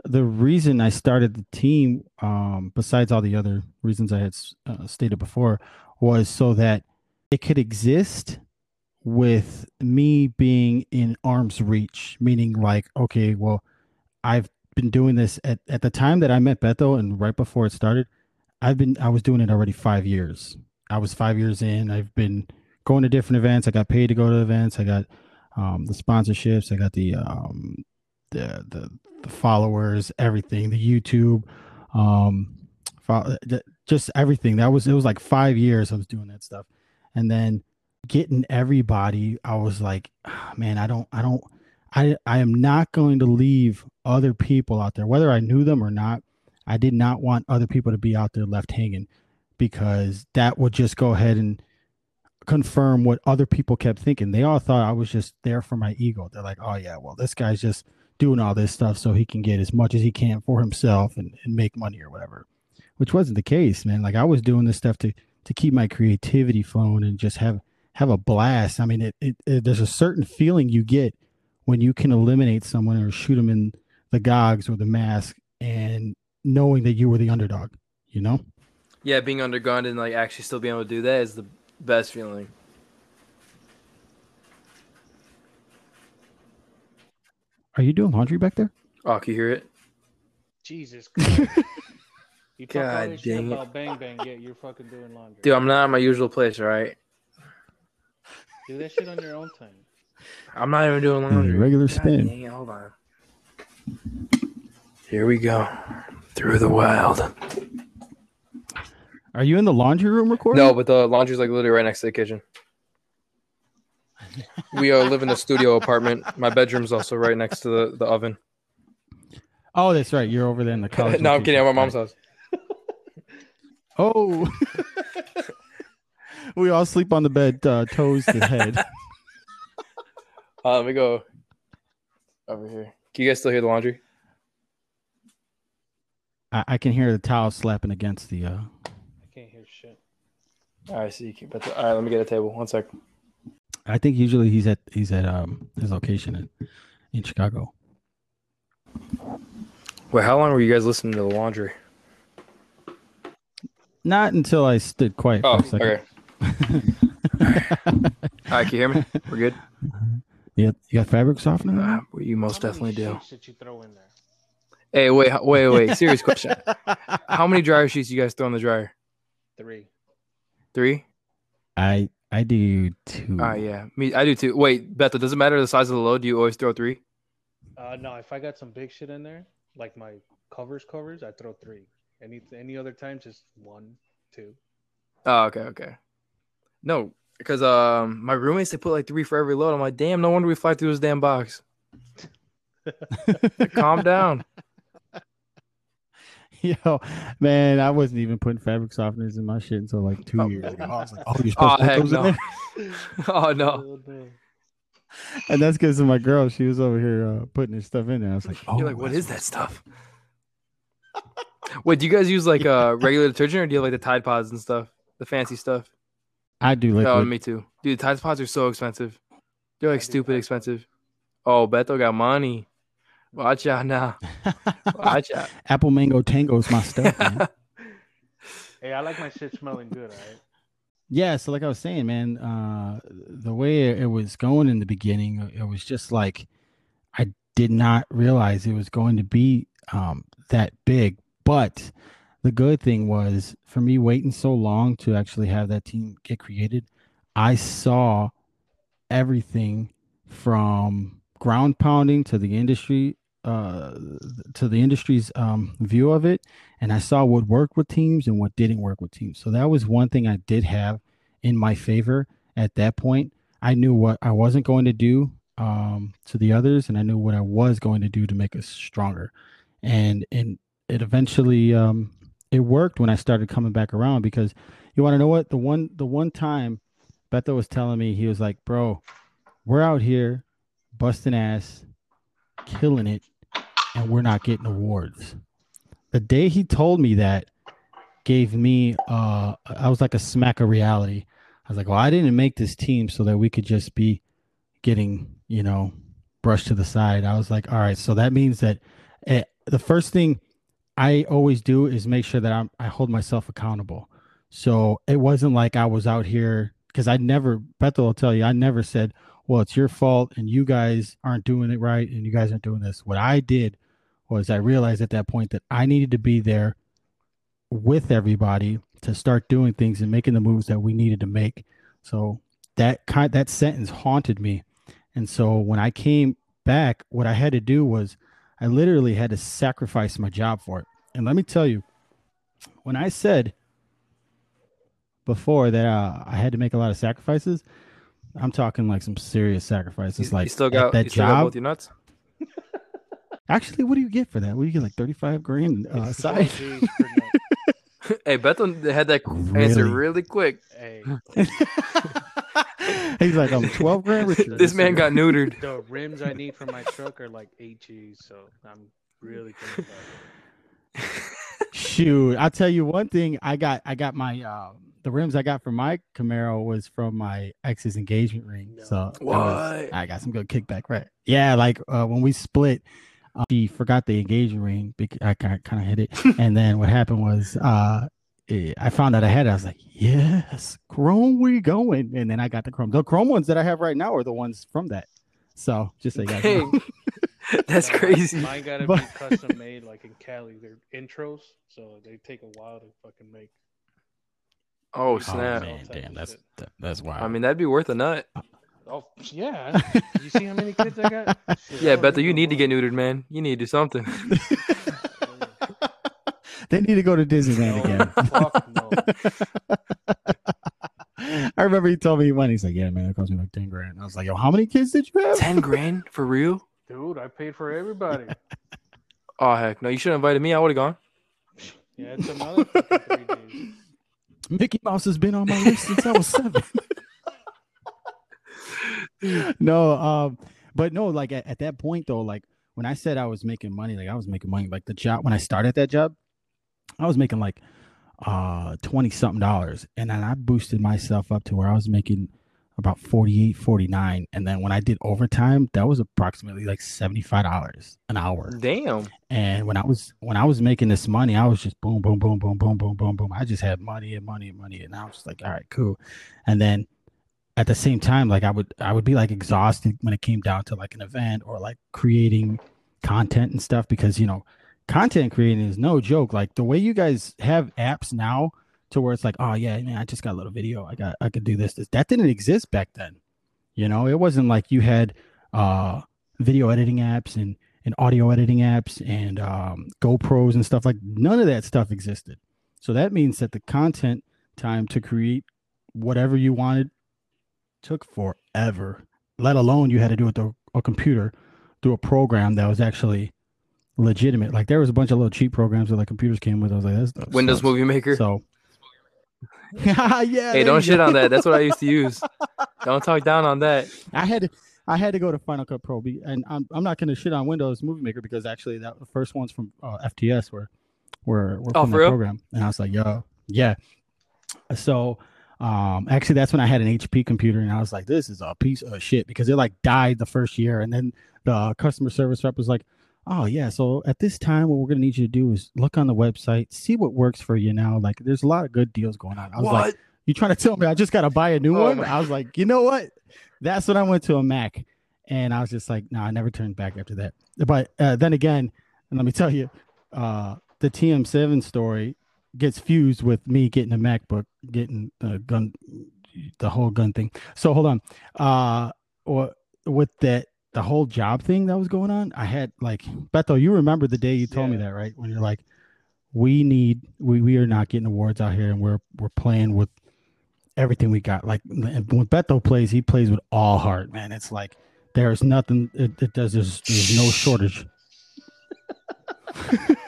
the reason i started the team um besides all the other reasons i had uh, stated before was so that it could exist with me being in arm's reach meaning like okay well i've been doing this at, at the time that i met Bethel and right before it started I've been I was doing it already five years. I was five years in. I've been going to different events. I got paid to go to events. I got um, the sponsorships. I got the um, the the the followers, everything, the YouTube, um, just everything. That was it was like five years I was doing that stuff, and then getting everybody. I was like, "Ah, man, I don't I don't I I am not going to leave other people out there, whether I knew them or not. I did not want other people to be out there left hanging because that would just go ahead and confirm what other people kept thinking. They all thought I was just there for my ego. They're like, oh yeah, well, this guy's just doing all this stuff so he can get as much as he can for himself and, and make money or whatever. Which wasn't the case, man. Like I was doing this stuff to to keep my creativity flowing and just have have a blast. I mean, it, it, it there's a certain feeling you get when you can eliminate someone or shoot them in the gogs or the mask and knowing that you were the underdog, you know? Yeah, being undergunned and like actually still being able to do that is the best feeling. Are you doing laundry back there? Oh, can you hear it? Jesus Christ. <laughs> You talk all God this shit dang it. about bang bang, yeah, you're fucking doing laundry. Dude, I'm not in my usual place, all right? Do that shit on your own time. I'm not even doing Doing laundry. a regular God spin. dang it, hold on. Here we go. Through the wild. Are you in the laundry room recording? No, but the laundry's like literally right next to the kitchen. We uh, live in a studio apartment. My bedroom's also right next to the, the oven. Oh, that's right. You're over there in the <laughs> college. no, I'm kidding. I'm at my mom's house. Oh. <laughs> we all sleep on the bed, uh, toes to head. <laughs> Uh, let me go over here. Can you guys still hear the laundry? I, I can hear the towel slapping against the. Uh... I can't hear shit. All right, so you keep it. All right, let me get a table. One sec. I think usually he's at he's at um his location in, in Chicago. Wait, how long were you guys listening to the laundry? Not until I stood quiet Oh, for a second. okay. <laughs> All right, can you hear me? We're good. Yeah, you got fabric softener? Uh, you most How many definitely do. sheets Did you throw in there? Hey, wait, wait, wait. <laughs> Serious question. How many dryer sheets do you guys throw in the dryer? Three. Three. I I do two. All right, yeah. Me, I do too. Wait, Bethel, does it matter the size of the load? Do you always throw three? Uh, no, if I got some big shit in there, like my covers, covers, I throw three. Any any other time, just one, two. Oh, okay, okay. No, because um, my roommates they put like three for every load. I'm like, damn, no wonder we fly through this damn box. <laughs> Calm down. <laughs> Yo, man, I wasn't even putting fabric softeners in my shit until like two Oh. years ago. I was like, oh, you're Oh <laughs> supposed to put heck those in no. there? <laughs> oh no. Oh. And that's because of my girl. She was over here uh, putting her stuff in there. I was like, oh, You're like, what that's is that stuff? Wait, do you guys use like uh regular detergent or do you have like the Tide Pods and stuff, the fancy stuff? I do liquid. Oh, me too. Dude, Tide Pods are so expensive. They're like stupid expensive. Oh, Beto got money. Watch out now. Watch out. <laughs> Apple mango tango is my stuff, man. <laughs> Hey, I like my shit smelling good. All right. yeah, so like I was saying, man, uh, the way it was going in the beginning, it was just like I did not realize it was going to be um, that big. But the good thing was for me waiting so long to actually have that team get created, I saw everything from ground pounding to the industry uh to the industry's um view of it and i saw what worked with teams and what didn't work with teams. So that was one thing i did have in my favor at that point. I knew what i wasn't going to do um to the others and i knew what i was going to do to make us stronger. And and it eventually um it worked when i started coming back around because you want to know what? The one the one time Beto was telling me he was like bro we're out here busting ass killing it and we're not getting awards. The day he told me that gave me uh i was like a smack of reality. I was like well i didn't make this team so that we could just be getting you know brushed to the side. I was like all right so that means that eh, the first thing i always do is make sure that I'm, i hold myself accountable. So it wasn't like i was out here because i never bethel will tell you i never said well it's your fault and you guys aren't doing it right and you guys aren't doing this. What i did was i realized at that point that i needed to be there with everybody to start doing things and making the moves that we needed to make. So that kind that sentence haunted me. And so when I came back, what I had to do was I literally had to sacrifice my job for it. And let me tell you, when I said before that uh, I had to make a lot of sacrifices, I'm talking like some serious sacrifices. You- like you still got that you still got job. both your nuts. Actually, what do you get for that? What do you get? Like 35 grand uh, Four side? Gs <laughs> per hey, Bethel had that answer Really? really quick. Hey, <laughs> He's like, I'm 12 grand richer. This man got neutered. the rims I need for my truck are like eight G's, so I'm really thinking about it. Shoot, I'll tell you one thing. I got, I got my, uh, the rims I got for my Camaro was from my ex's engagement ring. So that was- I got some good kickback, right? Yeah, like uh, when we split, uh, she forgot the engagement ring. bec- I kind of hit it, <laughs> and then what happened was, uh, I found out I had it. I was like, "Yes, Chrome, we going!" And then I got the Chrome. The Chrome ones that I have right now are the ones from that. So just so you guys know. <laughs> That's No, crazy. Mine gotta But- be custom made, like in Cali. They're intros, so they take a while to fucking make. Oh Oh snap! man, damn, that's that, that's wild. I mean, that'd be worth a nut. Oh yeah, you see how many kids I got? Shit, <laughs> Yeah, I don't Bethel, need you need to get neutered, man. You need to do something. <laughs> they need to go to Disneyland No, again. <laughs> fuck I remember he told me he went. He's like, "Yeah, man, it cost me like ten grand." I was like, "Yo, how many kids did you have?" Ten grand for real? Dude, I paid for everybody. Oh heck, no! You should have invited me. I would have gone. Yeah, it's another three days. Mickey Mouse has been on my list since I was seven. No, um, but no, like at, at that point though, like when I said I was making money, like I was making money. Like the job when I started that job, I was making like uh 20 something dollars. And then I boosted myself up to where I was making about 48, 49. And then when I did overtime, that was approximately like $75 an hour. Damn. And when I was when I was making this money, I was just boom, boom, boom, boom, boom, boom, boom, boom. I just had money and money and money, and I was just like, all right, cool. And then at the same time, like I would I would be like exhausted when it came down to like an event or like creating content and stuff because you know content creating is no joke. Like the way you guys have apps now to where it's like, oh yeah, man, I just got a little video. I got I could do this. This that didn't exist back then. You know, it wasn't like you had uh video editing apps and and audio editing apps and um, GoPros and stuff like none of that stuff existed. So that means that the content time to create whatever you wanted took forever. Let alone you had to do it through a computer, through a program that was actually legitimate. Like there was a bunch of little cheap programs that like computers came with. I was like, that's that Windows sucks. Movie Maker. So <laughs> yeah, hey, don't shit on that. That's what I used to use. <laughs> don't talk down on that. I had to I had to go to Final Cut Pro, and I'm I'm not going to shit on Windows Movie Maker because actually that the first ones from uh, FTS were were were Oh, from the program, and I was like, yo, yeah. So, um, actually, that's when I had an HP computer, and I was like, this is a piece of shit because it like died the first year, and then the customer service rep was like. Oh yeah, so at this time, what we're gonna need you to do is look on the website, see what works for you now. Like, there's a lot of good deals going on. I was like, you trying to tell me I just got to buy a new Oh one? my- I was like, you know what? That's when I went to a Mac, and I was just like, no, I never turned back after that. But uh, then again, and let me tell you, uh, the TM7 story gets fused with me getting a MacBook, getting the gun, the whole gun thing. So hold on, uh, or with that. The whole job thing that was going on, I had like Beto. You remember the day you told me that, right? When you're like, we need we we are not getting awards out here and we're we're playing with everything we got like when beto plays he plays with all heart man it's like there's nothing it, it does there's, there's no shortage <laughs>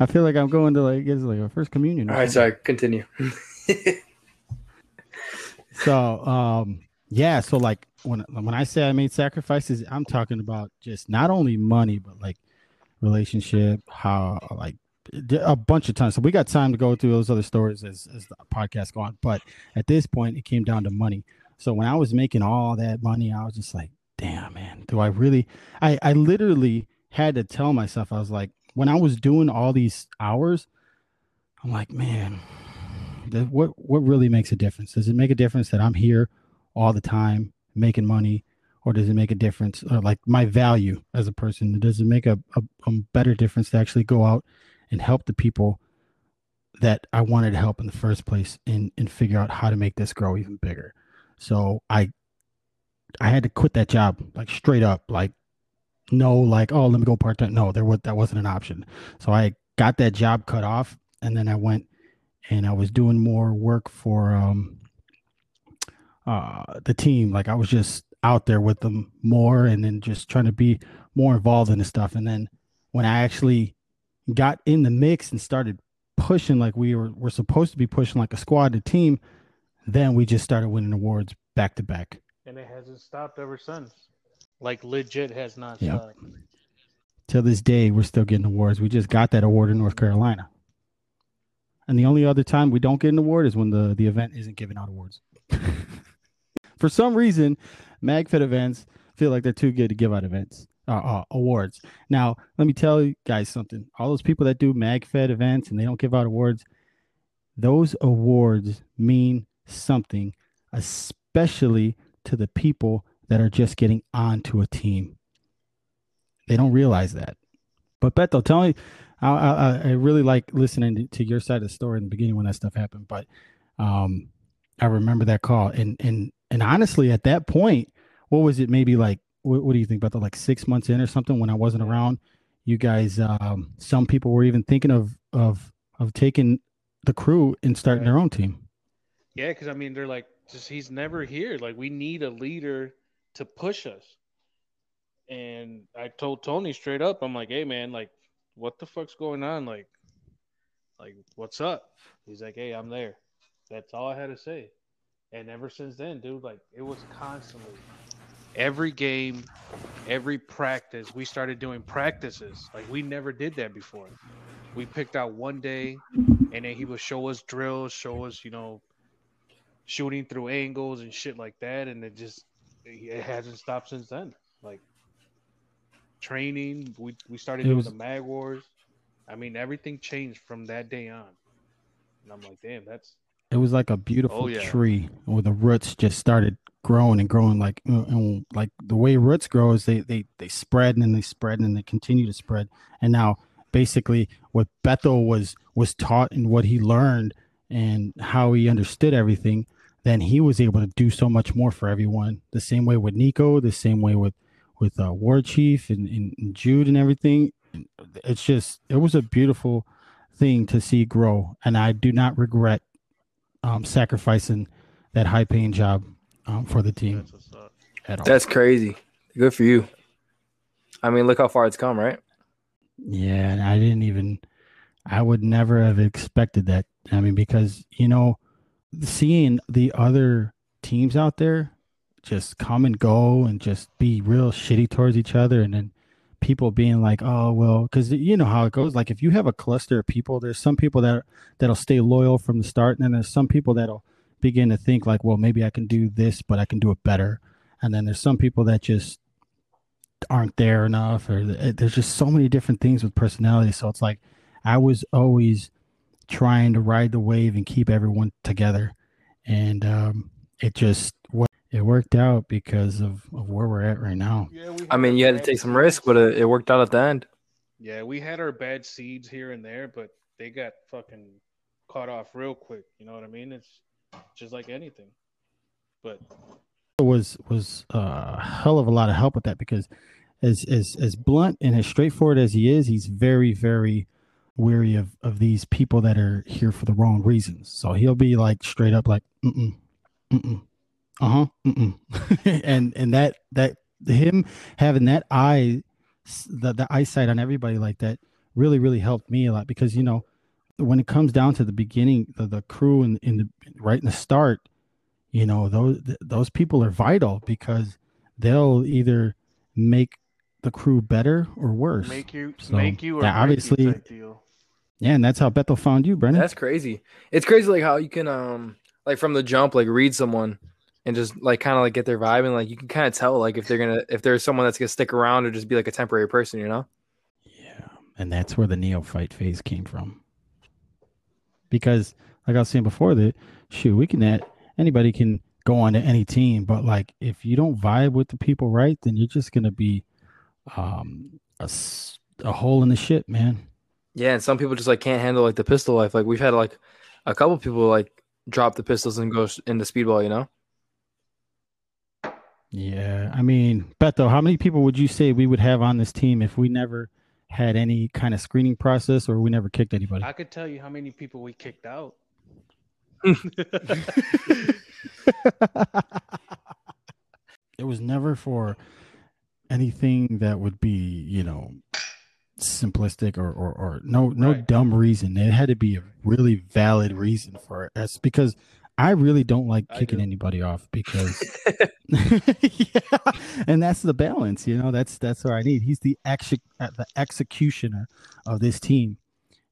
i feel like i'm going to like it's like a first communion All right, sorry. Continue. <laughs> So um yeah, so like when when I say I made sacrifices, I'm talking about just not only money but like relationship, how like a bunch of times. So we got time to go through those other stories as as the podcast go on. But at this point, it came down to money. So when I was making all that money, I was just like, damn man, do I really? I I literally had to tell myself, I was like, when I was doing all these hours, I'm like, man, the, what what really makes a difference? Does it make a difference that I'm here all the time making money, or does it make a difference, or like my value as a person? Does it make a, a, a better difference to actually go out and help the people that I wanted to help in the first place, and and figure out how to make this grow even bigger? So I I had to quit that job like straight up, like no, like oh let me go part time. No, there was that wasn't an option. So I got that job cut off and then I went and I was doing more work for um uh the team. Like I was just out there with them more and then just trying to be more involved in the stuff. And then when I actually got in the mix and started pushing like we were were supposed to be pushing like a squad, a team, then we just started winning awards back to back. And it hasn't stopped ever since. Like legit has not stopped. Till this day, we're still getting awards. We just got that award in North Carolina. And the only other time we don't get an award is when the, the event isn't giving out awards. <laughs> For some reason, MagFed events feel like they're too good to give out events, uh, uh, awards. Now, let me tell you guys something. All those people that do MagFed events and they don't give out awards, those awards mean something, especially to the people that are just getting onto a team. They don't realize that. But Beto, tell me, I, I, I really like listening to, to your side of the story in the beginning when that stuff happened. But um, I remember that call, and and and honestly, at that point, what was it? Maybe like, what, what do you think about the like six months in or something when I wasn't around? You guys, um, some people were even thinking of of of taking the crew and starting their own team. Yeah, because I mean, they're like, just he's never here. Like, we need a leader to push us. And I told Tony straight up, I'm like, hey man, like, what the fuck's going on? Like, like, what's up? He's like, hey, I'm there. That's all I had to say. And ever since then, dude, like, it was constantly every game, every practice. We started doing practices. Like, we never did that before. We picked out one day, and then he would show us drills, show us, you know, shooting through angles and shit like that, and it just it hasn't stopped since then. Like training, we we started doing was- the mag wars. I mean, everything changed from that day on, and I'm like, damn, that's It was like a beautiful Oh, yeah. tree where the roots just started growing and growing like and like the way roots grow is they they they spread and then they spread and then they continue to spread and now basically what Bethel was was taught and what he learned and how he understood everything then he was able to do so much more for everyone the same way with Nico the same way with with uh, War Chief and, and, and Jude and everything it's just it was a beautiful thing to see grow and I do not regret um, sacrificing that high paying job um, for the team that's at all. That's crazy. Good for you. I mean, look how far it's come, right? yeah, and I didn't even, I would never have expected that. I mean, because, you know, seeing the other teams out there just come and go and just be real shitty towards each other and then people being like oh well because you know how it goes. Like if you have a cluster of people there's some people that that'll stay loyal from the start and then there's some people that'll begin to think like well maybe i can do this but i can do it better. And then there's some people that just aren't there enough or eh, there's just so many different things with personality. So it's like i was always trying to ride the wave and keep everyone together and um it just it worked out because of, of where we're at right now Yeah, we I mean, you had to take some risk, but it, it worked out at the end. Yeah, we had our bad seeds here and there, but they got fucking caught off real quick. You know what I mean? It's just like anything. But was was a hell of a lot of help with that because as as as blunt and as straightforward as he is, he's very very weary of of these people that are here for the wrong reasons. So he'll be like straight up like, mm mm, uh huh, and and that that him having that eye, the the eyesight on everybody like that really really helped me a lot because you know when it comes down to the beginning, the the crew in in the right in the start you know those those people are vital because they'll either make the crew better or worse. make you So, make you or yeah, you obviously- type deal. yeah, and that's how Bethel found you, Brennan. That's crazy. It's crazy, like how you can, um, like from the jump, like read someone and just like kind of like get their vibe, and like you can kind of tell, like if they're gonna, if there's someone that's gonna stick around or just be like a temporary person, you know? yeah, and that's where the neophyte phase came from. Because, like I was saying before, that shoot, we can at anybody can go on to any team, but like if you don't vibe with the people right, then you're just gonna be um a hole in the shit, man. Yeah, and some people just like can't handle like the pistol life. Like we've had like a couple people like drop the pistols and go s- into speedball, you know? Yeah, I mean, Beto, how many people would you say we would have on this team if we never had any kind of screening process, or we never kicked anybody. I could tell you how many people we kicked out. <laughs> it was never for anything that would be, you know, simplistic or or, or no no Right. dumb reason. It had to be a really valid reason for it. That's because I really don't like kicking do. anybody off because <laughs> yeah, <laughs> and that's the balance, you know. That's that's what I need. He's the exe- uh, the executioner of this team,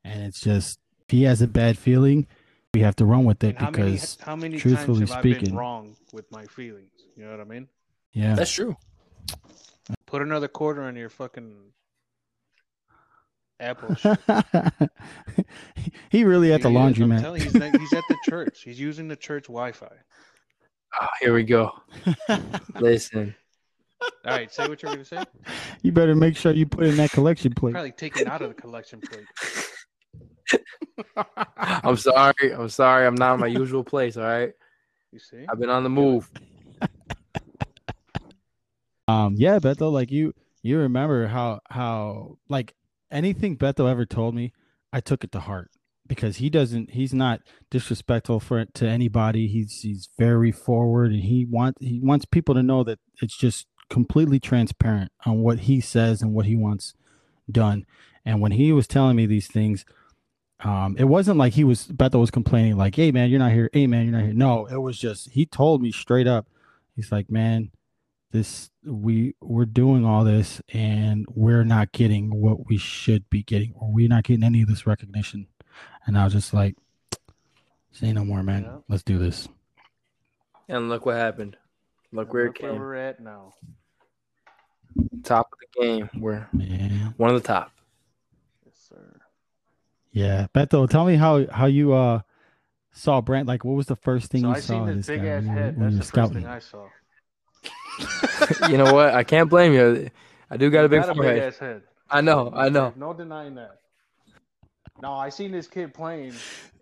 and it's just if he has a bad feeling, we have to run with it And how many because how many truthfully times have I been speaking- wrong with my feelings? You know what I mean? yeah, That's true. Put another quarter on your fucking Apple. <laughs> shit. he really at the He is, I'm laundromat. telling he's, not- he's at the <laughs> church. He's using the church Wi-Fi. Oh, here we go. <laughs> Listen, All right, say what you're gonna say. you better make sure you put in that collection plate. Probably taken out of the collection plate. I'm sorry. I'm sorry. I'm not in my usual place. All right. You see? I've been on the move. Um, yeah, Beto, like you, you remember how how like anything Beto ever told me, I took it to heart because he doesn't, he's not disrespectful for to anybody. He's he's very forward and he want he wants people to know that it's just completely transparent on what he says and what he wants done. And when he was telling me these things, um, it wasn't like he was Beto was complaining like, "Hey man, you're not here. Hey man, you're not here." No, it was just he told me straight up. He's like, "Man, this we we're doing all this and we're not getting what we should be getting, or we're not getting any of this recognition." And I was just like, "Say no more, man. Yeah. Let's do this." And look what happened. Look And where it look where we're at now. Top of the game. We're Man, one of the top. Yes, sir. yeah, Beto, tell me how how you uh saw Brand. Like, what was the first thing So you I saw seen this this big guy ass when you, head. when That's you the were first thing scouting? I saw. <laughs> You know what? I can't blame you. I do got a big Got a big forehead. ass head. I know. I know. No denying that. No, I seen this kid playing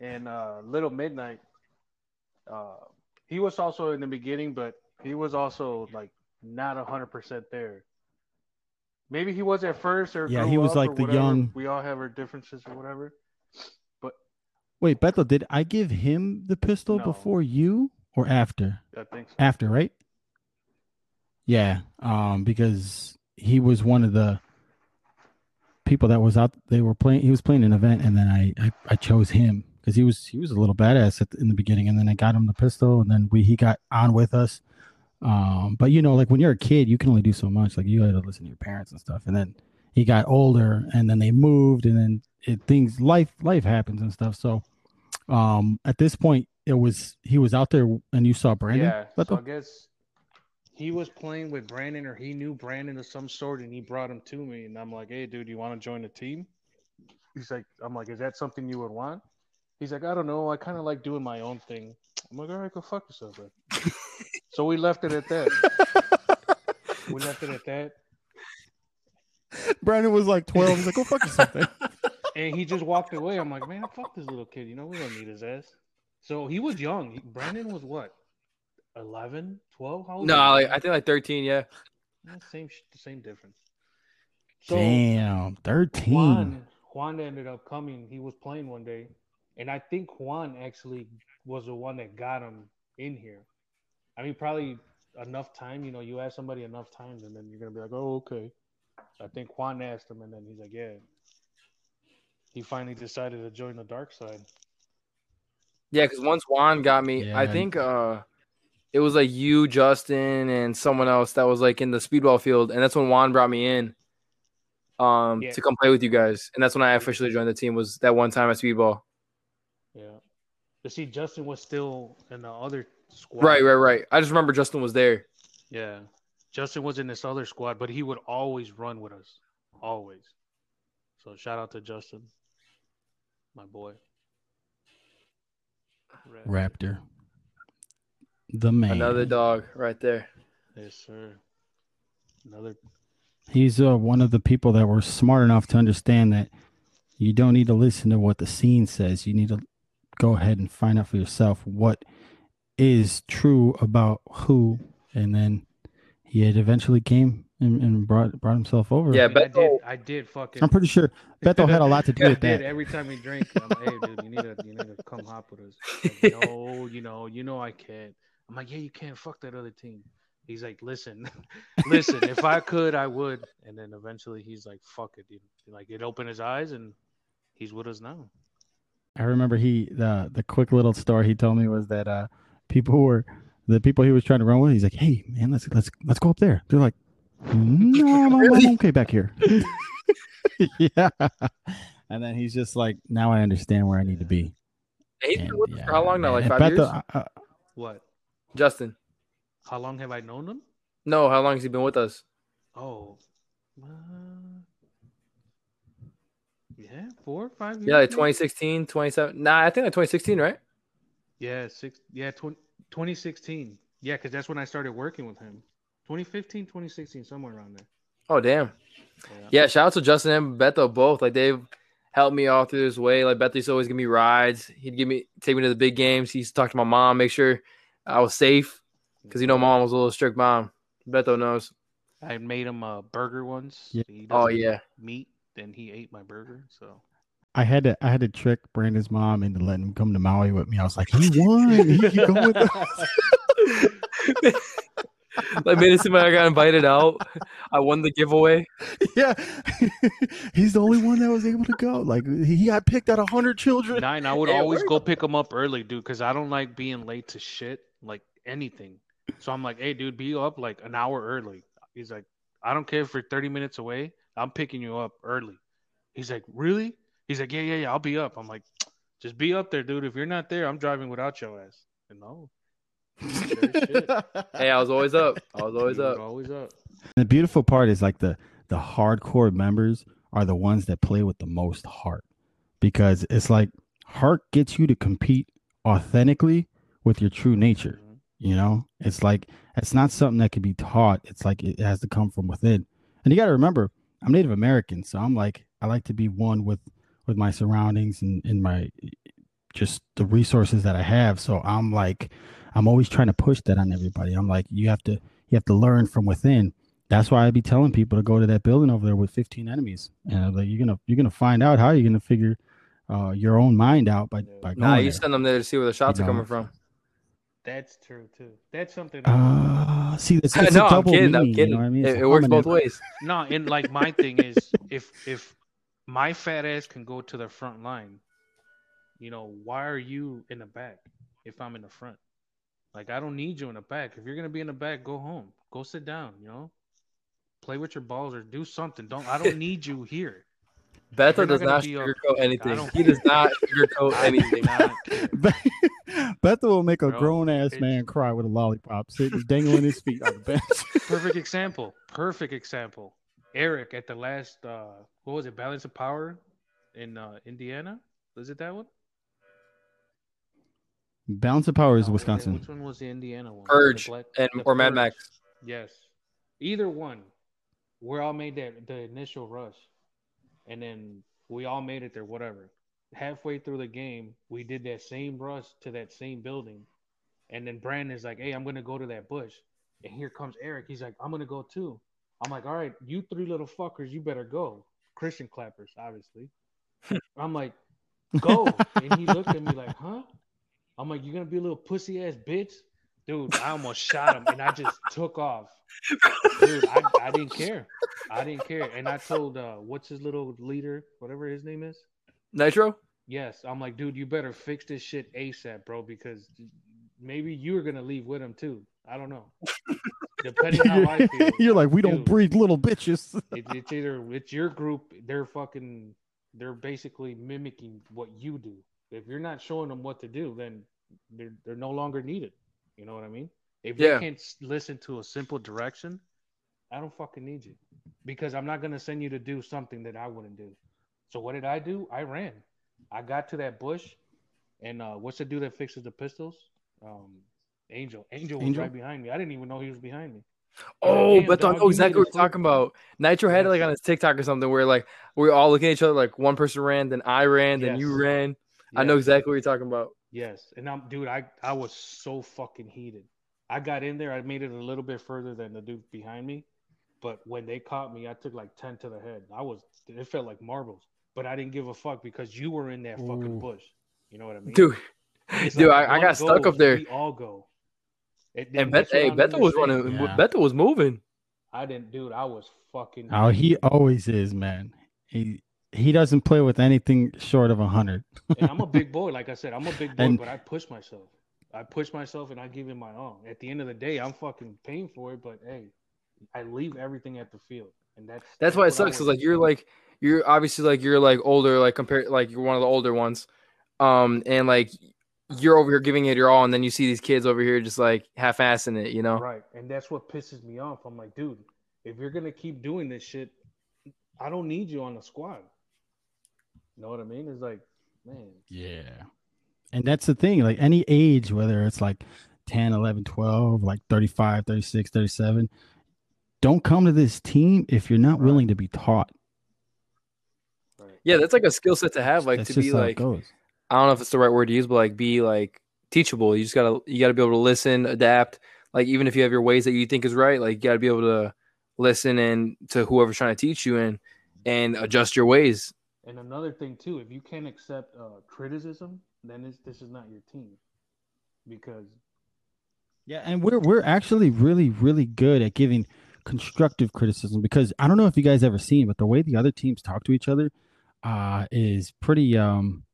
in uh, Little Midnight. Uh, he was also in the beginning, but he was also like not hundred percent there. Maybe he was at first, or Yeah, he was like the whatever. young- We all have our differences or whatever. But wait, Beto, did I give him the pistol No. before you or after? I think so. after, right? Yeah, um, because he was one of the people that was out. They were playing. He was playing an event, and then I I, I chose him because he was he was a little badass at in the beginning, and then I got him the pistol, and then we he got on with us. Um, but you know, like when you're a kid, you can only do so much. Like you had to listen to your parents and stuff, and then he got older, and then they moved, and then it things life life happens and stuff. So, um, at this point, it was he was out there, and you saw Brandon. Yeah, so I guess he was playing with Brandon, or he knew Brandon of some sort, and he brought him to me, and I'm like, "Hey, dude, you want to join the team?" He's like, "I'm like, is that something you would want?" He's like, "I don't know. I kind of like doing my own thing." I'm like, "All right, go fuck yourself." Then. <laughs> so we left it at that. We left it at that, Brandon was like 12. He's like, go fuck yourself. man." <laughs> and he just walked away. I'm like, "Man, fuck this little kid. You know, we don't need his ass." So he was young. Brandon was what, 11, 12? How old No, like, I think like 13. Yeah. Yeah, same, sh- same difference. So Damn, 13. Juan, Juan ended up coming. He was playing one day, and I think Juan actually was the one that got him in here. I mean, probably enough time. You know, you ask somebody enough times, and then you're gonna be like, "Oh, okay." I think Juan asked him, and then he's like, "Yeah." He finally decided to join the dark side. Yeah, because once Juan got me, I think uh it was like you, Justin, and someone else that was like in the speedball field, and that's when Juan brought me in um Yeah. to come play with you guys. And that's when I officially joined the team was that one time at speedball. Yeah. But see, Justin was still in the other squad. Right, right, right. I just remember Justin was there. Yeah. Justin was in this other squad, but he would always run with us. Always. So shout out to Justin. My boy. Raptor. The man. Another dog right there. Yes, sir. Another He's uh, one of the people that were smart enough to understand that you don't need to listen to what the scene says. You need to go ahead and find out for yourself what is true about who. And then he had eventually came and, and brought brought himself over. Yeah, I, mean, I did. I did fucking. I'm pretty sure Beto had a lot to do <laughs> Yeah, with I did. that. Every time we drink, I'm like, hey, dude, you need to, you need to come hop with us. Like, <laughs> no, you know, you know, I can't. I'm like, yeah, you can't. Fuck that other team. He's like, listen, <laughs> listen. If I could, I would. And then eventually, he's like, fuck it, dude. Like, it opened his eyes, and he's with us now. I remember he the the quick little story he told me was that uh people were the people he was trying to run with. He's like, hey man, let's let's let's go up there. They're like, no, I'm, I'm okay back here. <laughs> yeah. And then he's just like, now I understand where I need to be. He's And, with us yeah, for how long now? Like five years. uh, uh, What? Justin. How long have I known him? No, how long has he been with us? Oh, uh, yeah, four, five years. Yeah, like 2016, 27. Nah, I think like 2016, right? Yeah, six. Yeah, 20, 2016. Yeah, because that's when I started working with him. 2015, 2016, somewhere around there. Oh, damn. Yeah. Yeah, shout out to Justin and Beto both. Like they've helped me all through this way. Like Beto used to always give me rides. He'd give me take me to the big games. He used to talk to my mom, make sure I was safe. Because you know, mom was a little strict mom. Beto knows. I made him a burger once. Yeah. Oh yeah. meat. Then he ate my burger. So I had to I had to trick Brandon's mom into letting him come to Maui with me. I was like, he won. He can come with us. <laughs> like made it seem like I got invited out. I won the giveaway. yeah. <laughs> He's the only one that was able to go. Like he got picked out of hundred children. nine. I would Yeah, always go pick him up early, dude, because I don't like being late to shit, like anything. So I'm like, hey, dude, be up like an hour early. He's like, I don't care if you're 30 minutes away. I'm picking you up early. He's like, really? He's like, yeah, yeah, yeah. I'll be up. I'm like, just be up there, dude. If you're not there, I'm driving without your ass. And no, shit. <laughs> Hey, I was always up. I was always he was up. Always up. The beautiful part is like the the hardcore members are the ones that play with the most heart because it's like heart gets you to compete authentically with your true nature. Mhm. You know, it's like it's not something that can be taught. It's like it has to come from within. And you got to remember, I'm Native American, so I'm like I like to be one with with my surroundings and and my just the resources that I have. So I'm like I'm always trying to push that on everybody. I'm like you have to you have to learn from within. That's why I'd be telling people to go to that building over there with 15 enemies, and I'm like you're gonna you're gonna find out how you're gonna figure uh, your own mind out by by going Nah, you there. send them there to see where the shots You are know. coming from. That's true too. That's something. I- Uh, see, it's, <laughs> it's no, a I'm double kidding. I'm kidding. You know what I mean? it, it works both ways. No, and like my thing is, if if my fat ass can go to the front line, you know, why are you in the back if I'm in the front? Like I don't need you in the back. If you're gonna be in the back, go home. Go sit down. You know, play with your balls or do something. Don't. I don't <laughs> need you here. You're Beto does not be sugarcoat anything. He does not <laughs> sugarcoat anything. not care. <laughs> Bethel will make a Bro, grown ass man cry with a lollipop sitting dangling his feet on the <laughs> bench. Perfect example. Perfect example. Eric at the last uh what was it, Balance of Power in uh Indiana? Was it that one? Balance of Power is No, Wisconsin. Which one was the Indiana one? Purge The black- and the or Mad Max. Yes. Either one. We all made that the initial rush. And then we all made it there, whatever. Halfway through the game, we did that same rush to that same building. And then Brandon's like, Hey, I'm gonna go to that bush. And here comes Eric. He's like, I'm gonna go too. I'm like, All right, you three little fuckers, you better go. Christian clappers, obviously. <laughs> I'm like, Go. and he looked at me like, Huh? I'm like, You're gonna be a little pussy ass bitch? Dude, I almost shot him and I just took off. Dude, I, I didn't care. I didn't care. And I told uh what's his little leader, whatever his name is? Nitro? Yes. I'm like, dude, you better fix this shit ASAP, bro, because maybe you're gonna leave with him too. I don't know. Depending on how I <laughs> feel. You're like, we don't breed little bitches. <laughs> It, it's either it's your group, they're fucking they're basically mimicking what you do. If you're not showing them what to do, then they're they're no longer needed. You know what I mean? If Yeah. you can't listen to a simple direction, I don't fucking need you because I'm not gonna send you to do something that I wouldn't do. So what did I do? I ran. I got to that bush, and uh, what's the dude that fixes the pistols? Um, Angel. Angel was Angel? right behind me. I didn't even know he was behind me. Oh, but I know exactly what you're talking about. Nitro had it like on his TikTok or something where like we are all looking at each other like one person ran, then I ran, then you Yes. ran. I know exactly what you're talking about. Yes, and I'm dude. I I was so fucking heated. I got in there. I made it a little bit further than the dude behind me, But when they caught me, I took like ten to the head. I was it felt like marbles, but I didn't give a fuck because you were in that fucking Ooh. bush. You know what I mean, dude. It's dude, like I- I one got stuck up there. We all go. And, And that's Beth, hey, I'm Bethel was running. Yeah. Bethel was moving. I didn't, dude. I was fucking. Oh, he always is, man. He he doesn't play with anything short of a hundred. and I'm a <laughs> big boy. Like I said, I'm a big boy, And- but I push myself. I push myself and I give it my all. At the end of the day, I'm fucking paying for it, but hey, I leave everything at the field, and that's That's why it sucks. Is like you're like you're obviously like you're like older, like compared like you're one of the older ones, um, and like you're over here giving it your all, and then you see these kids over here just like half-assing it, you know? right, and that's what pisses me off. I'm like, dude, if you're gonna keep doing this shit, I don't need you on the squad. You know what I mean? It's like, man, Yeah. And that's the thing, like any age, whether it's like 10, 11, 12, like 35, 36, 37, don't come to this team if you're not Right. willing to be taught. right? Yeah, that's like a skill set to have, like That's to just be how it like goes. I don't know if it's the right word to use, but like be like teachable. You just gotta you gotta be able to listen, adapt. Like even if you have your ways that you think is right, like you gotta be able to listen and to whoever's trying to teach you and and adjust your ways. And another thing too, if you can't accept uh, criticism, then it's, this is not your team, because Yeah, and we're we're actually really really good at giving constructive criticism because I don't know if you guys ever seen, but the way the other teams talk to each other uh is pretty um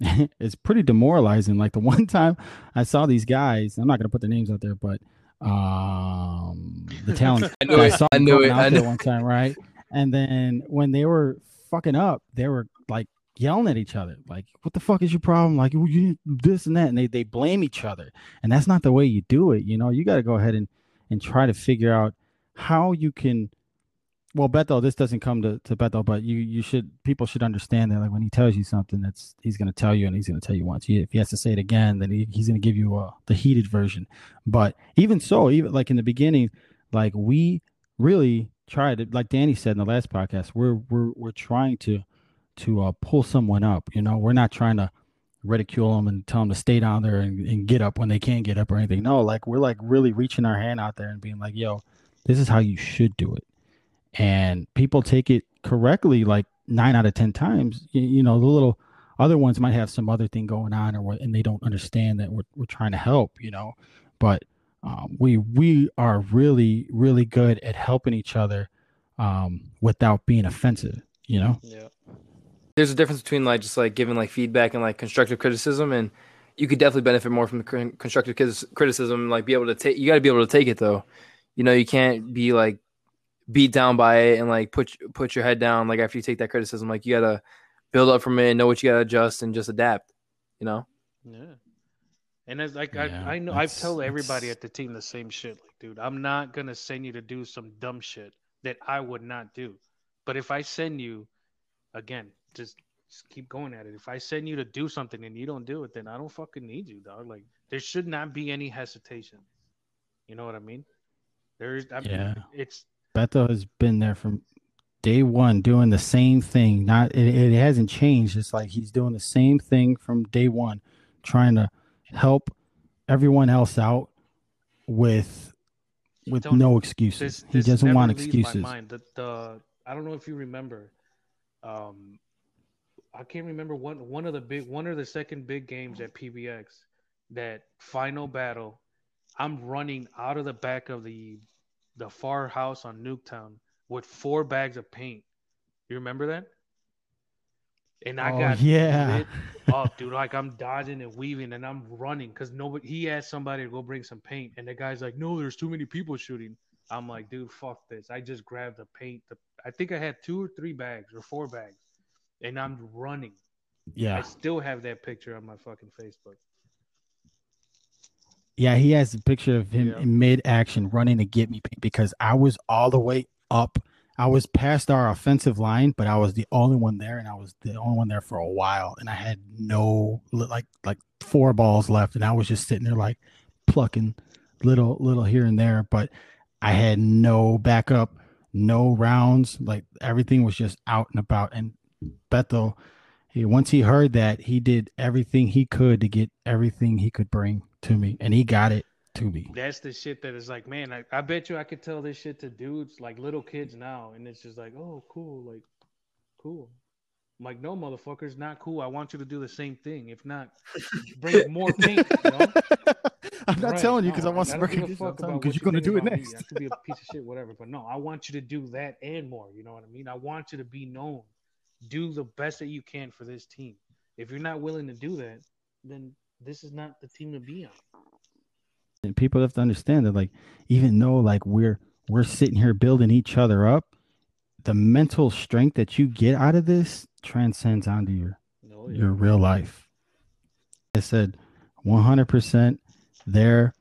<laughs> it's pretty demoralizing. Like the <laughs> one time I saw these guys, I'm not gonna put their names out there, but um the talent <laughs> I knew I it. saw I knew it. I knew. one time, right? And then when they were fucking up, they were like yelling at each other, like, "What the fuck is your problem?" Like, "Oh, you this and that, and they they blame each other, and that's not the way you do it. You know, you got to go ahead and and try to figure out how you can. Well, Bethel, this doesn't come to to Beto, but you you should people should understand that like when he tells you something, that's he's going to tell you, and he's going to tell you once. He, if he has to say it again, then he, he's going to give you uh, the heated version. But even so, even like in the beginning, like we really tried to, like Danny said in the last podcast, we're we're we're trying to to uh, pull someone up. You know, we're not trying to ridicule them and tell them to stay down there and, and get up when they can't get up or anything. No, like we're like really reaching our hand out there and being like, yo, this is how you should do it. And people take it correctly, like nine out of ten times. You, you know, the little other ones might have some other thing going on or what, and they don't understand that we're we're trying to help. You know, but um, we we are really really good at helping each other um, without being offensive. You know. yeah, There's a difference between like just like giving like feedback and like constructive criticism, and you could definitely benefit more from the constructive criticism. Like be able to take, you got to be able to take it though. You know, you can't be like beat down by it and like put put your head down like after you take that criticism. Like you gotta build up from it, and know what you gotta adjust, and just adapt. You know. yeah. And it's like Yeah, I, I know I that's- tell everybody at the team the same shit. Like, dude, I'm not gonna send you to do some dumb shit that I would not do. But if I send you, again, just, just keep going at it. If I send you to do something and you don't do it, then I don't fucking need you, dog. Like there should not be any hesitation. You know what I mean? There's, I mean, Yeah. it's Beto has been there from day one doing the same thing. Not it, it hasn't changed. It's like he's doing the same thing from day one, trying to help everyone else out with with no excuses. this, he doesn't want excuses. The, the I don't know if you remember. Um, I can't remember one one of the big one of the second big games at PBX. That final battle, I'm running out of the back of the the far house on Nuketown with four bags of paint. You remember that? And I Oh, got yeah. up, dude. Like I'm <laughs> dodging and weaving, and I'm running because nobody. He asked somebody to go bring some paint, and the guy's like, "No, there's too many people shooting." I'm like, "Dude, fuck this!" I just grabbed the paint. The, I think I had two or three bags or four bags, and I'm running. Yeah, I still have that picture on my fucking Facebook. yeah. He has a picture of him Yeah. in mid action running to get me paint because I was all the way up. I was past our offensive line, but I was the only one there, and I was the only one there for a while, and I had no like like four balls left, and I was just sitting there like plucking little little here and there, but I had no backup, no rounds, like everything was just out and about. And Beto, he once he heard that, he did everything he could to get everything he could bring to me, and he got it. To be. That's the shit that is like, man, I, I bet you I could tell this shit to dudes like little kids now, and it's just like, oh, cool, like, cool. I'm like, no, motherfuckers, not cool. I want you to do the same thing. If not, bring <laughs> more pink. You know? I'm not Right, telling you no, because I want some don't give a recognition. I'm fuck telling you about 'cause what you're gonna do it about me. next. I could be a piece of shit, whatever. But no, I want you to do that and more. You know what I mean? I want you to be known. Do the best that you can for this team. If you're not willing to do that, then this is not the team to be on. And people have to understand that like even though like we're we're sitting here building each other up the mental strength that you get out of this transcends onto your No, your real life i said 100% there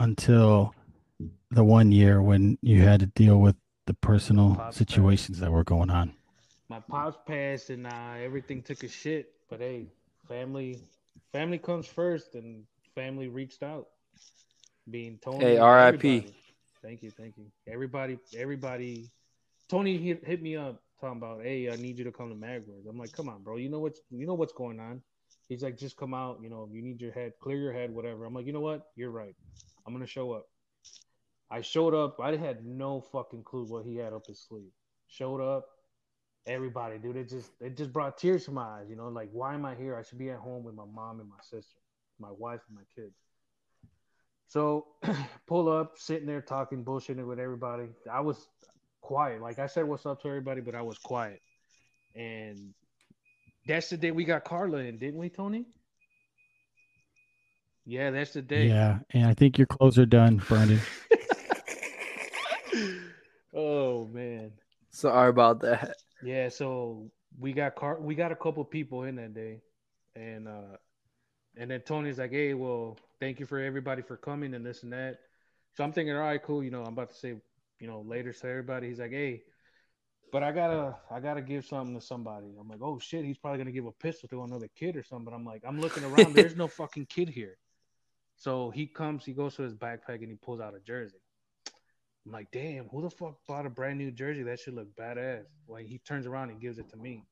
until the one year when you had to deal with the personal situations that were going on my pops passed and uh, everything took a shit. But hey, family, family comes first, and family reached out. Being Tony. Hey, R.I.P.. Thank you, thank you. Everybody, everybody. Tony hit, hit me up talking about, hey, I need you to come to Magwars. I'm like, come on, bro. You know what's you know what's going on. He's like, just come out. You know, you need your head, clear your head, whatever. I'm like, you know what? You're right. I'm gonna show up. I showed up. I had no fucking clue what he had up his sleeve. Showed up everybody, dude. It just it just brought tears to my eyes. You know, like why am I here? I should be at home with my mom and my sister, my wife and my kids. So <clears throat> pull up, sitting there talking bullshitting with everybody. I was quiet. Like I said, what's up to everybody, but I was quiet. And that's the day we got Carla in, didn't we, Tony? Yeah, that's the day. yeah and i think your clothes are done brandon <laughs> oh man. Sorry about that. Yeah, so we got car we got a couple people in that day, and uh, and then Tony's like, "Hey, well, thank you for everybody for coming and this and that." So I'm thinking, all right, cool. You know, I'm about to say, you know, later to everybody. He's like, "Hey, but I gotta I gotta give something to somebody." I'm like, "Oh shit, he's probably gonna give a pistol to another kid or something." But I'm like, I'm looking around. There's no fucking kid here. So he comes, he goes to his backpack and he pulls out a jersey. I'm like, damn, who the fuck bought a brand new jersey? That should look badass. Like he turns around and gives it to me.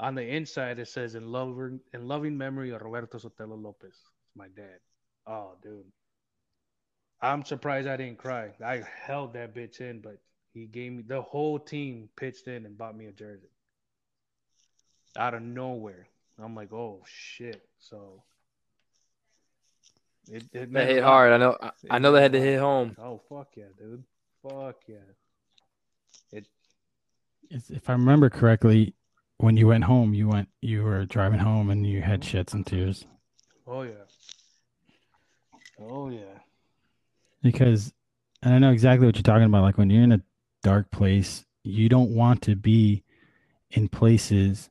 On the inside, it says in loving in loving memory of Roberto Sotelo Lopez. It's my dad. Oh, dude. I'm surprised I didn't cry. I held that bitch in, but he gave me the whole team pitched in and bought me a jersey. Out of nowhere. I'm like, oh shit. So it, it That hit a hard. I know. I- I know they had meant to hit home. Oh fuck yeah, dude. Fuck yeah. It if i remember correctly when you went home you went you were driving home and you had sheds and tears oh yeah. Oh yeah. because and I know exactly what you're talking about. Like when you're in a dark place, you don't want to be in places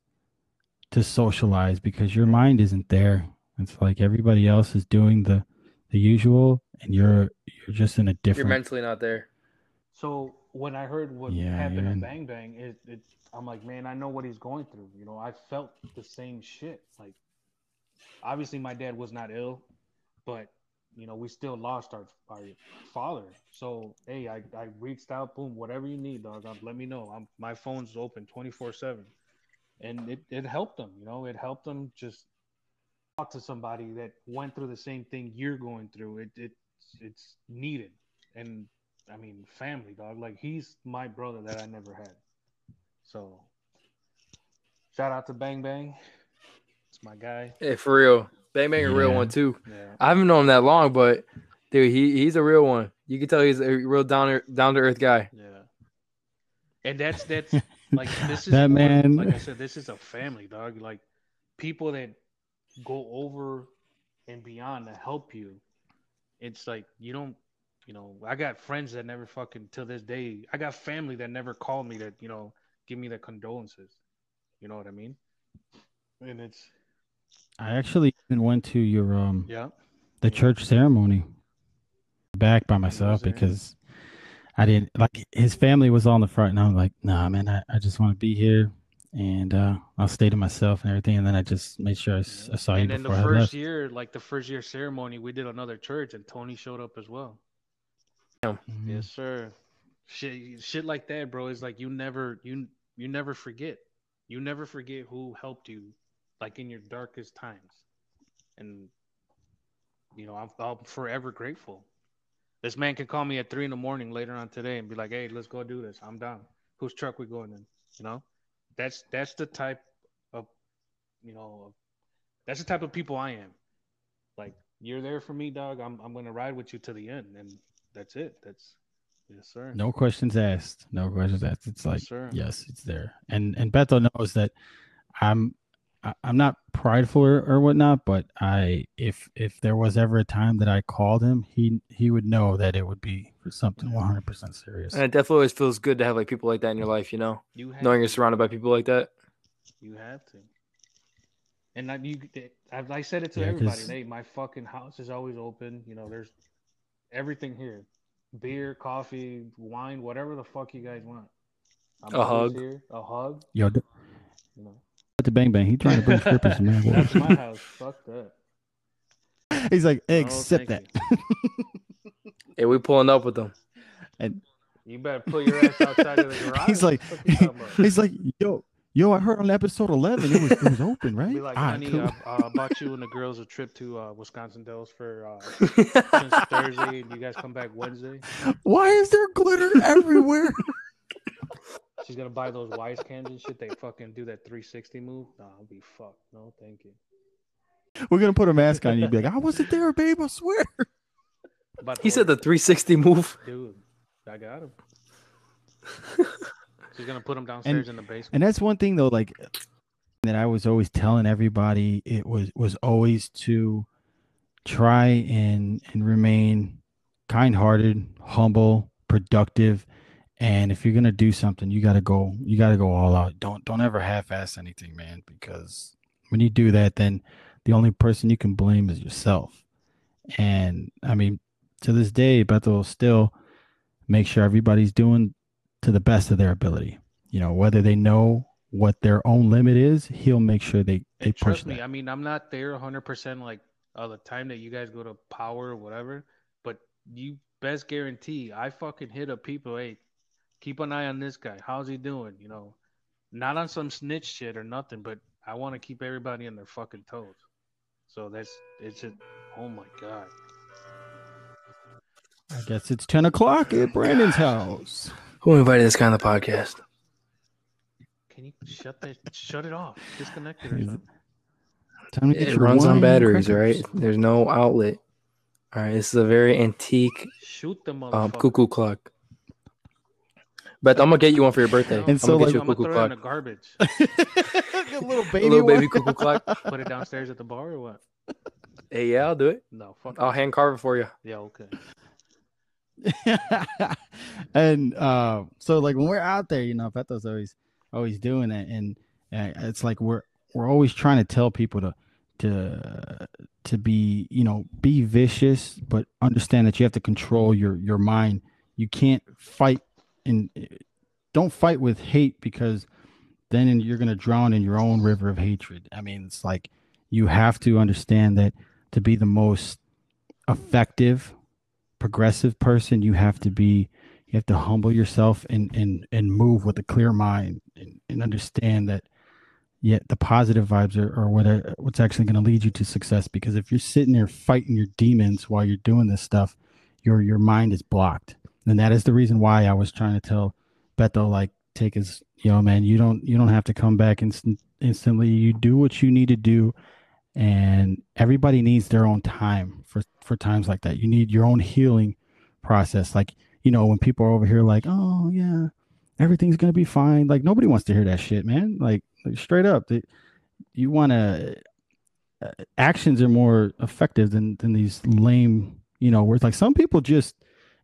to socialize because your mind isn't there. It's like everybody else is doing the the usual, and you're you're just in a different You're different. mentally not there. So when I heard what Yeah, happened in- Bang Bang, it, it I'm like, man, I know what he's going through. You know, I felt the same shit. Like, obviously, my dad was not ill, but you know, we still lost our our father. So hey, I, I reached out, boom, whatever you need, dog. Let me know. I'm my phone's open 24 seven, and it it helped them. You know, it helped them just talk to somebody that went through the same thing you're going through. It it it's needed, and I mean, family, dog. Like he's my brother that I never had. So, shout out to Bang Bang. It's my guy. Hey, for real. Bang Bang a real one too. Yeah. I haven't known him that long, but dude, he he's a real one. You can tell he's a real down down to earth guy. Yeah. And that's that's <laughs> like this is That more- man- Like I said, this is a family, dog. Like people that go over and beyond to help you. It's like you don't, you know. I got friends that never fucking till this day. I got family that never called me that you know give me the condolences. You know what I mean? And it's I actually even went to your um yeah. the church ceremony back by myself because I didn't like his family was on the front and I'm like, nah man, I, I just want to be here and uh I'll stay to myself and everything and then I just made sure I saw you and then the before I first left. year, like the first year ceremony, we did another church, and Tony showed up as well. Mhm. Yes, sir. Shit, shit like that, bro. Is like you never, you you never forget. You never forget who helped you, like in your darkest times. And you know, I'm, I'm forever grateful. This man can call me at three in the morning later on today and be like, "Hey, let's go do this. I'm down. Whose truck we going in?" You know, that's that's the type of, you know, that's the type of people I am. Like you're there for me, dog. I'm I'm gonna ride with you to the end, and that's it. That's yes, sir. No questions asked. No questions asked. It's like yes, sir. yes, it's there. And and Beto knows that I'm I- I'm not prideful or, or whatnot, but I if if there was ever a time that I called him, he he would know that it would be for something 100 percent serious. And it definitely always feels good to have like people like that in your life, you know, You have knowing you're surrounded by people like that. You have to. And I, you, I, I said it to Yeah, everybody. 'cause- Hey, my fucking house is always open. You know, there's everything here: beer, coffee, wine, whatever the fuck you guys want. I'm A hug. Here. A hug. Yo, d- You know, the bang bang, he trying to bring strippers, <laughs> man. that's my house. Fuck that. He's like, No, accept thank that. you. <laughs> Hey, we pulling up with them. And You better pull your ass outside of the <laughs> garage. He's like, What the fuck you talking about? he's like, yo, yo, I heard on episode 11 it was it was open, <laughs> right? Be like, All right, honey, cool." I, I bought you and the girls a trip to uh, Wisconsin Dells for uh, <laughs> Thursday, and you guys come back Wednesday. Why is there glitter everywhere? <laughs> She's gonna buy those wise cans and shit. They fucking do that 360 move. Nah, I'll be fucked. No, thank you. We're gonna put a mask on you. and Be like, I wasn't there, babe. I swear. About he said the 360 move. dude. I got him. She's gonna put him downstairs in the basement. And that's one thing though, like that I was always telling everybody. It was was always to try and and remain kind-hearted, humble, productive. And if you're gonna do something, you gotta go. You gotta go all out. Don't don't ever half-ass anything, man. Because when you do that, then the only person you can blame is yourself. And I mean, to this day, Bethel still make sure everybody's doing to the best of their ability. You know, whether they know what their own limit is, he'll make sure they they And push trust me, that. I mean, I'm not there 100 percent like all the time that you guys go to power or whatever. But you best guarantee, I fucking hit up people. Hey, keep an eye on this guy. How's he doing? You know, not on some snitch shit or nothing, but I want to keep everybody on their fucking toes. So that's it's just, oh my god. I guess it's ten o'clock at Brandon's house. Who invited this guy on the podcast? Can you shut that? shut it off. Disconnect it or something. Time to get It your runs on batteries, crackers. right? There's no outlet. All right, this is a very antique Shoot the um, cuckoo clock. But I'm gonna get you one for your birthday. No, And I'm so, gonna like- get you I'm a gonna cuckoo throw it in the clock. garbage. <laughs> a little <laughs> A baby, little baby one. cuckoo clock. <laughs> Put it downstairs at the bar or what? Hey, yeah, I'll do it. No, fuck. I'll hand carve it for you. Yeah, okay. <laughs> and uh, so like when we're out there, you know, Beto's always always doing that, and uh, it's like we're we're always trying to tell people to to to be you know be vicious, but understand that you have to control your your mind. You can't fight and don't fight with hate because then you're gonna drown in your own river of hatred. I mean, it's like you have to understand that to be the most effective progressive person you have to be you have to humble yourself and and and move with a clear mind and, and understand that yeah the positive vibes are, are what are, what's actually going to lead you to success. Because if you're sitting there fighting your demons while you're doing this stuff your your mind is blocked. And that is the reason why i was trying to tell beto like take his you know man you don't you don't have to come back instant, instantly. You do what you need to do and everybody needs their own time for for times like that. You need your own healing process. Like you know when people are over here like oh yeah everything's gonna be fine like nobody wants to hear that shit man. Like, like straight up that you want to uh, actions are more effective than than these lame you know words. Like some people just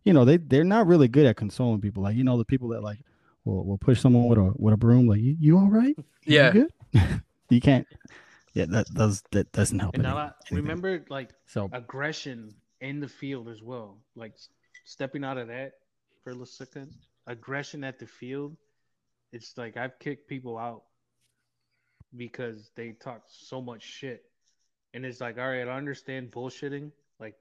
you know they they're not really good at consoling people. Like you know the people that like will, will push someone with a with a broom like you, you all right? You Yeah. good? <laughs> You can't yeah that does that doesn't help And I- remember, like so aggression in the field as well. Like stepping out of that for a second. Aggression at the field. It's like I've kicked people out because they talk so much shit, and it's like, all right, I understand bullshitting. Like,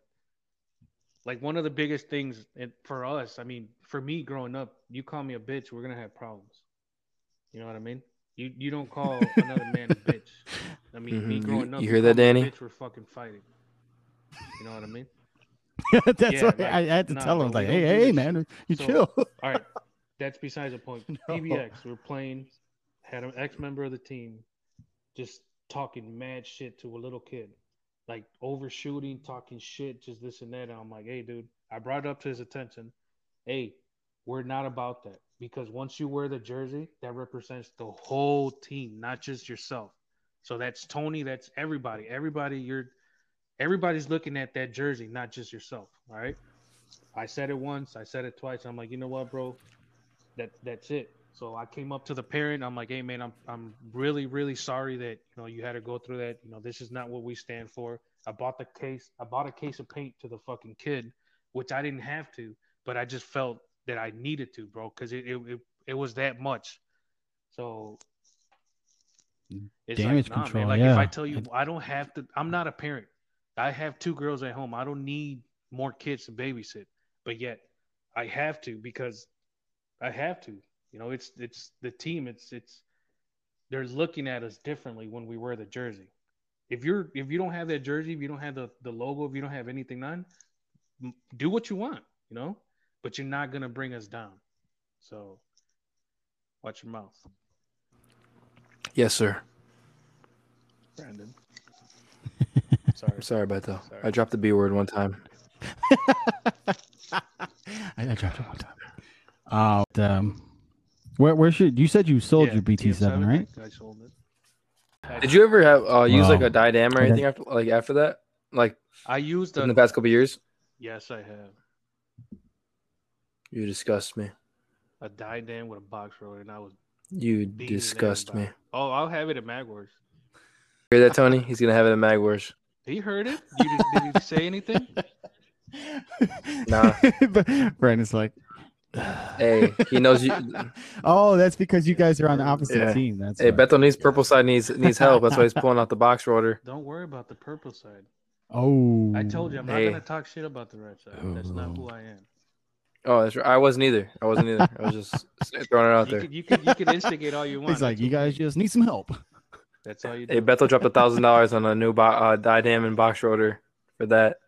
like one of the biggest things and for us. I mean, for me growing up, you call me a bitch, we're gonna have problems. You know what I mean? You you don't call another man a bitch. <laughs> I mean, me Mhm. You- growing up, you hear that, Danny? Bitch, we're fucking fighting. You know what I mean? <laughs> That's Yeah, why like, I, I had to nah, tell him like, hey, hey, this man, you So- chill. All right, <laughs> that's besides the point. No. PBX, we're playing, had an ex member of the team just talking mad shit to a little kid, like overshooting, talking shit, just this and that. And I'm like, hey, dude, I brought it up to his attention. Hey, we're not about that because once you wear the jersey, that represents the whole team, not just yourself. So that's Tony, that's everybody. Everybody, you're everybody's looking at that jersey, not just yourself. All right. I said it once, I said it twice. I'm like, you know what, bro? That that's it. So I came up to the parent. I'm like, hey man, I'm I'm really really sorry that you know you had to go through that. You know, this is not what we stand for. I bought the case. I bought a case of paint to the fucking kid, which I didn't have to, but I just felt that I needed to, bro, because it, it it it was that much. So it's Damage like, nah, control, Man, like if I tell you, I don't have to. I'm not a parent. I have two girls at home. I don't need more kids to babysit, but yet I have to because I have to. You know, it's it's the team. It's it's they're looking at us differently when we wear the jersey. If you're if you don't have that jersey, if you don't have the the logo, if you don't have anything on, do what you want. You know, but you're not gonna bring us down. So watch your mouth, Yes, sir. Brandon. <laughs> Sorry. Sorry about that. Sorry. I dropped the B word one time. <laughs> I, I dropped it one time. Uh, but, um, where where should you said you sold Yeah, your BT seven, TF7, right? I sold it. Did you ever have uh, use like Wow. a Dye DM or Okay. anything after like after that? Like I used in the past couple years? yes, I have You disgust me. a Dye DM with a box rotor, and I was You beating disgust me. Oh, I'll have it at Magwars. Hear that, Tony? He's gonna have it at Magwars. He heard it. You did, did he say anything? <laughs> Nah. <laughs> but Brandon's like, <sighs> Hey, he knows you. <laughs> oh, that's because you guys are on the opposite Yeah. team. That's Hey, why. Beto needs purple side needs needs help. That's why he's pulling out the box rotor. Don't worry about the purple side. Oh, I told you I'm not gonna talk shit about the red side. That's not who I am. Oh, that's right. I wasn't either. I wasn't either. I was just <laughs> throwing it out You there. could, you can you could instigate all you want. He's like, you guys just need some help. That's all you Do. Hey, do. Beto dropped a thousand <laughs> dollars on a new bo- uh, Dye DM and box rotor for that.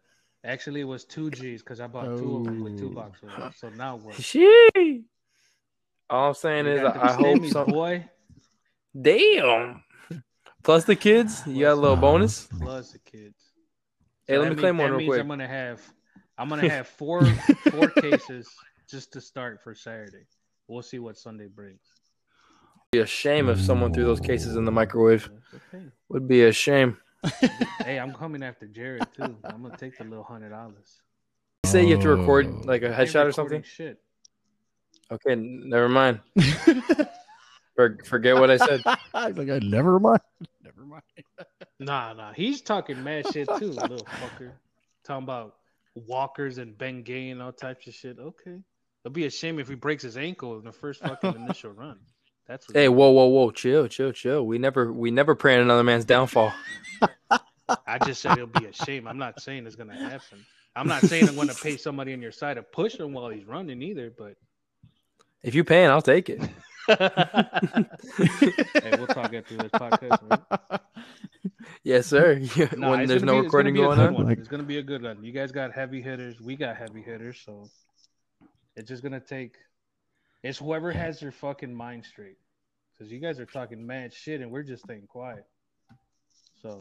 Actually, it was two G's because I bought two of them with two Oh. boxes. So now what? Shee. All I'm saying You is, got I hope stimmies, some. boy. Damn. Plus the kids, you got a little bonus. Plus the kids. Hey, let me mean- claim that one real quick. I'm gonna have, I'm gonna have <laughs> four four cases just to start for Saturday. We'll see what Sunday brings. Be a shame if someone threw those cases in the microwave. Okay. Would be a shame. <laughs> Hey, I'm coming after Jared too. I'm gonna take the little hundred dollars. You say you have to Oh. record like a headshot or something. Shit. Okay, n- never mind. <laughs> For, forget what I said. He's like, never mind. Never mind. Nah, nah. He's talking mad shit too, little fucker. Talking about walkers and Ben Gay and all types of shit. Okay. It'll be a shame if he breaks his ankle in the first fucking <laughs> initial run. That's what Hey, whoa, whoa, whoa, chill, chill, chill. We never, we never pray on another man's downfall. <laughs> I just said it'll be a shame. I'm not saying it's gonna happen. I'm not saying I'm gonna pay somebody on your side to push him while he's running either, but If you paying, I'll take it. <laughs> hey, we'll talk after this podcast. Right? Yes, sir. <laughs> <laughs> Nah, when there's no be- it's gonna recording going on. Like- It's gonna be a good one. You guys got heavy hitters. We got heavy hitters. So it's just gonna take. It's whoever has their fucking mind straight, because you guys are talking mad shit and we're just staying quiet. So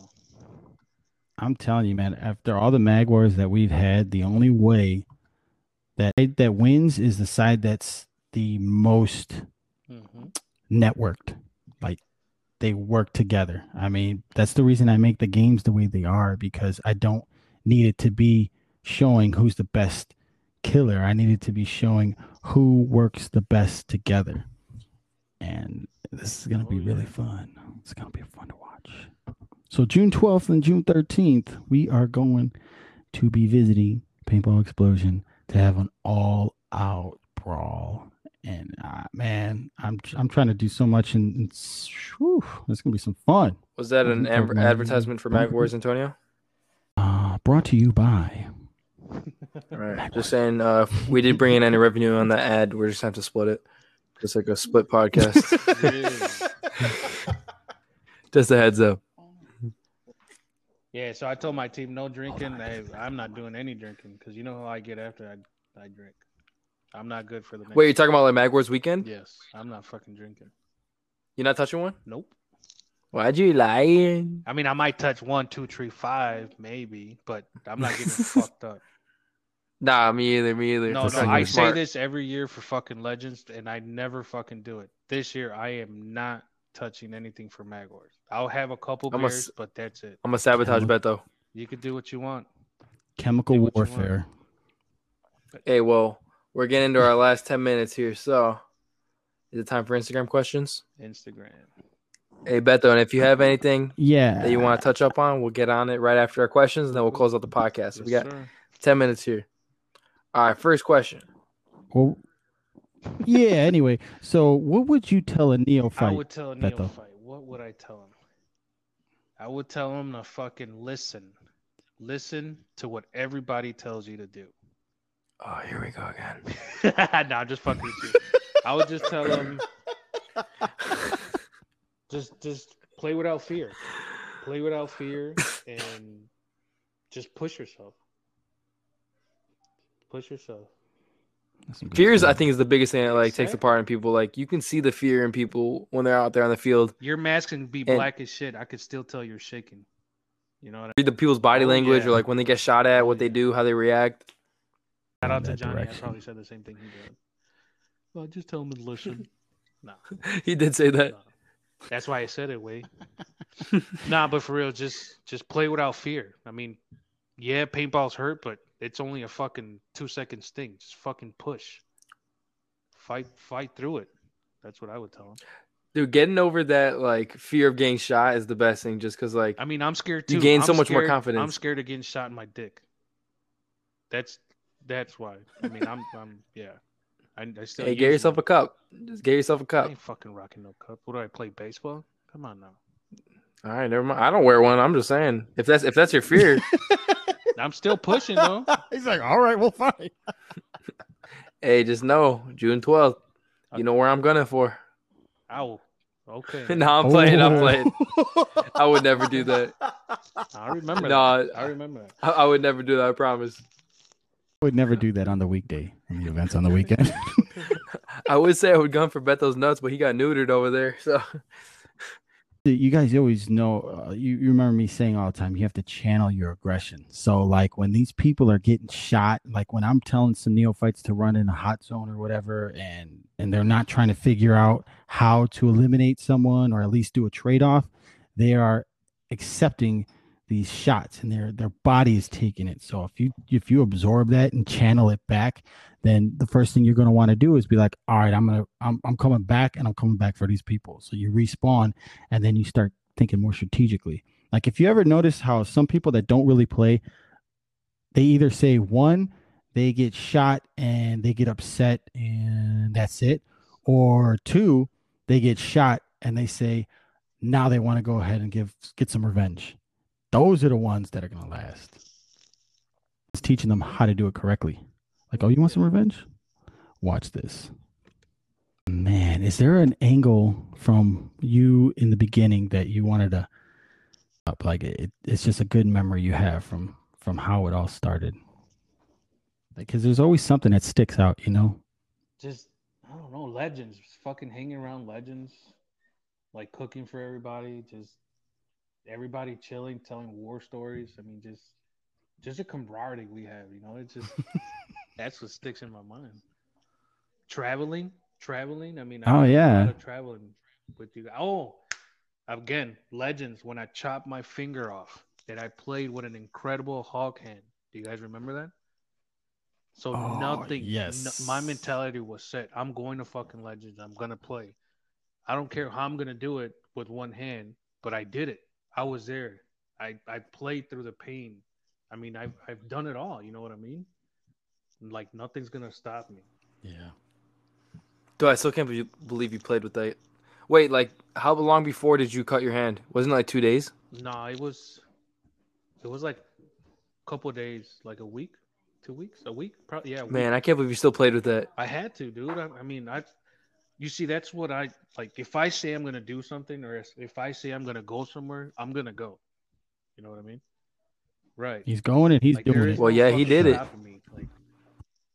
I'm telling you, man. After all the mag wars that we've had, the only way that that wins is the side that's the most mhm. networked. Like they work together. I mean, that's the reason I make the games the way they are because I don't need it to be showing who's the best killer. I need it to be showing who works the best together. And this is gonna Oh, be really fun. It's gonna be fun to watch. So June 12th and June 13th, we are going to be visiting Paintball Explosion to have an all-out brawl. And uh, man, I'm I'm trying to do so much, and it's, whew, it's gonna be some fun. Was that an am- advertisement for Mag Wars, Antonio? Uh, brought to you by. All <laughs> right. Just saying, uh, we did bring in any revenue on that ad, we're just gonna have to split it. Just like a split podcast. Really? <laughs> <laughs> just a heads up. Yeah, so I told my team no drinking. Hey, I'm not doing any drinking because you know how I get after I I drink. I'm not good for the next. Wait, you're talking about like Mag Wars weekend? Yes, I'm not fucking drinking. You're not touching one? Nope. Why'd you lie? I mean, I might touch one, two, three, five, maybe, but I'm not getting <laughs> fucked up. Nah, me either. Me either. No, That's no, I good. say this every year for fucking legends, and I never fucking do it. This year, I am not touching anything for Magwars. I'll have a couple I'm beers, s- but that's it. I'm a sabotage Camel. bet though. You could do what you want. Chemical Do what you want. warfare. Hey, well, we're getting into our last ten minutes here, so is it time for Instagram questions? Instagram. Hey, Beto, and if you have anything Yeah. that you want to touch up on, we'll get on it right after our questions, and then we'll close out the podcast. we got sir. ten minutes here. All right, first question. Well, yeah. Anyway, so what would you tell a I neophyte? would tell a Beto. neophyte. What would I tell him? I would tell him to fucking listen. Listen to what everybody tells you to do. Oh, here we go again. <laughs> no, I'm just fucking with you. I would just tell him just just play without fear. Play without fear and just push yourself. Push yourself. That's some good Fears, I think, is the biggest thing that like takes apart in people. Like you can see the fear in people when they're out there on the field. Your mask can be And- black as shit. I could still tell you're shaking. You know what I mean? Read the people's body Oh, language, yeah. or like when they get shot at, Oh, what they do, how they react. Shout out to Johnny. direction. I probably said the same thing he did. Well, just tell him to listen. <laughs> no, he did say that. no. That's why I said it, way. <laughs> nah, but for real, just just play without fear. I mean, yeah, paintballs hurt, but it's only a fucking two second sting. Just fucking push. Fight, fight through it. That's what I would tell him. Dude, getting over that like fear of getting shot is the best thing. Just because like I mean, I'm scared too. You gain I'm so much more confidence. I'm scared of getting shot in my dick. That's that's why. I mean, I'm I'm yeah. I, I still hey, get yourself my- a cup. Just get yourself a cup. ain't fucking rocking no cup. What do I play baseball? Come on now. All right, never mind. I don't wear one. I'm just saying if that's if that's your fear. <laughs> I'm still pushing though. <laughs> He's like, all right, well, fine. <laughs> hey, just know June 12th. You know where I'm gunning for. Ow. Okay. no, I'm playing. I'm Oh. playing. I would never do that. I remember No, that. I remember that. I, I would never do that. I promise. Would never do that on the weekday. On the events on the weekend. <laughs> I would say I would gun for Beto's nuts, but he got neutered over there. So <laughs> you guys always know uh, you, you remember me saying all the time you have to channel your aggression so like when these people are getting shot like when i'm telling some neophytes to run in a hot zone or whatever and and they're not trying to figure out how to eliminate someone or at least do a trade-off they are accepting these shots and their their body is taking it so if you if you absorb that and channel it back then the first thing you're going to want to do is be like all right i'm gonna I'm, I'm coming back and i'm coming back for these people so you respawn and then you start thinking more strategically. Like if you ever notice how some people that don't really play, they either say one, they get shot and they get upset and that's it, or two, they get shot and they say now they want to go ahead and give get some revenge. Those are the ones that are gonna last. It's teaching them how to do it correctly. Like, oh, you want some revenge? Watch this. Man, is there an angle from you in the beginning that you wanted to up? Like it, it's just a good memory you have from from how it all started. Because there's always something that sticks out, you know. Just I don't know, legends. Just fucking hanging around legends. Like cooking for everybody, just everybody chilling, telling war stories. I mean, just just a camaraderie we have, you know. It's just <laughs> that's what sticks in my mind. Traveling, traveling. I mean, I Oh, did a yeah. lot of traveling with you. Oh, again, legends. When I chopped my finger off, that I played with an incredible Hulk hand. Do you guys remember that? So Oh, nothing. no- yes. my mentality was set. I'm going to fucking legends. I'm gonna play. I don't care how I'm gonna do it with one hand, but I did it. I was there. I I played through the pain. I mean, I've I've done it all. You know what I mean? Like nothing's gonna stop me. Yeah. Dude, I still can't be- believe you played with that. Wait, like how long before did you cut your hand? Wasn't it like two days? No, it was it was like a couple of days, like a week, two weeks, a week. Probably yeah. a week. Man, I can't believe you still played with that. I had to, dude. I, I mean, I, you see, that's what I like. If I say I'm gonna do something, or if- if I say I'm gonna go somewhere, I'm gonna go. You know what I mean? Right. He's going and he's Like, doing it. Well, no yeah, he did it. stopping me. Like,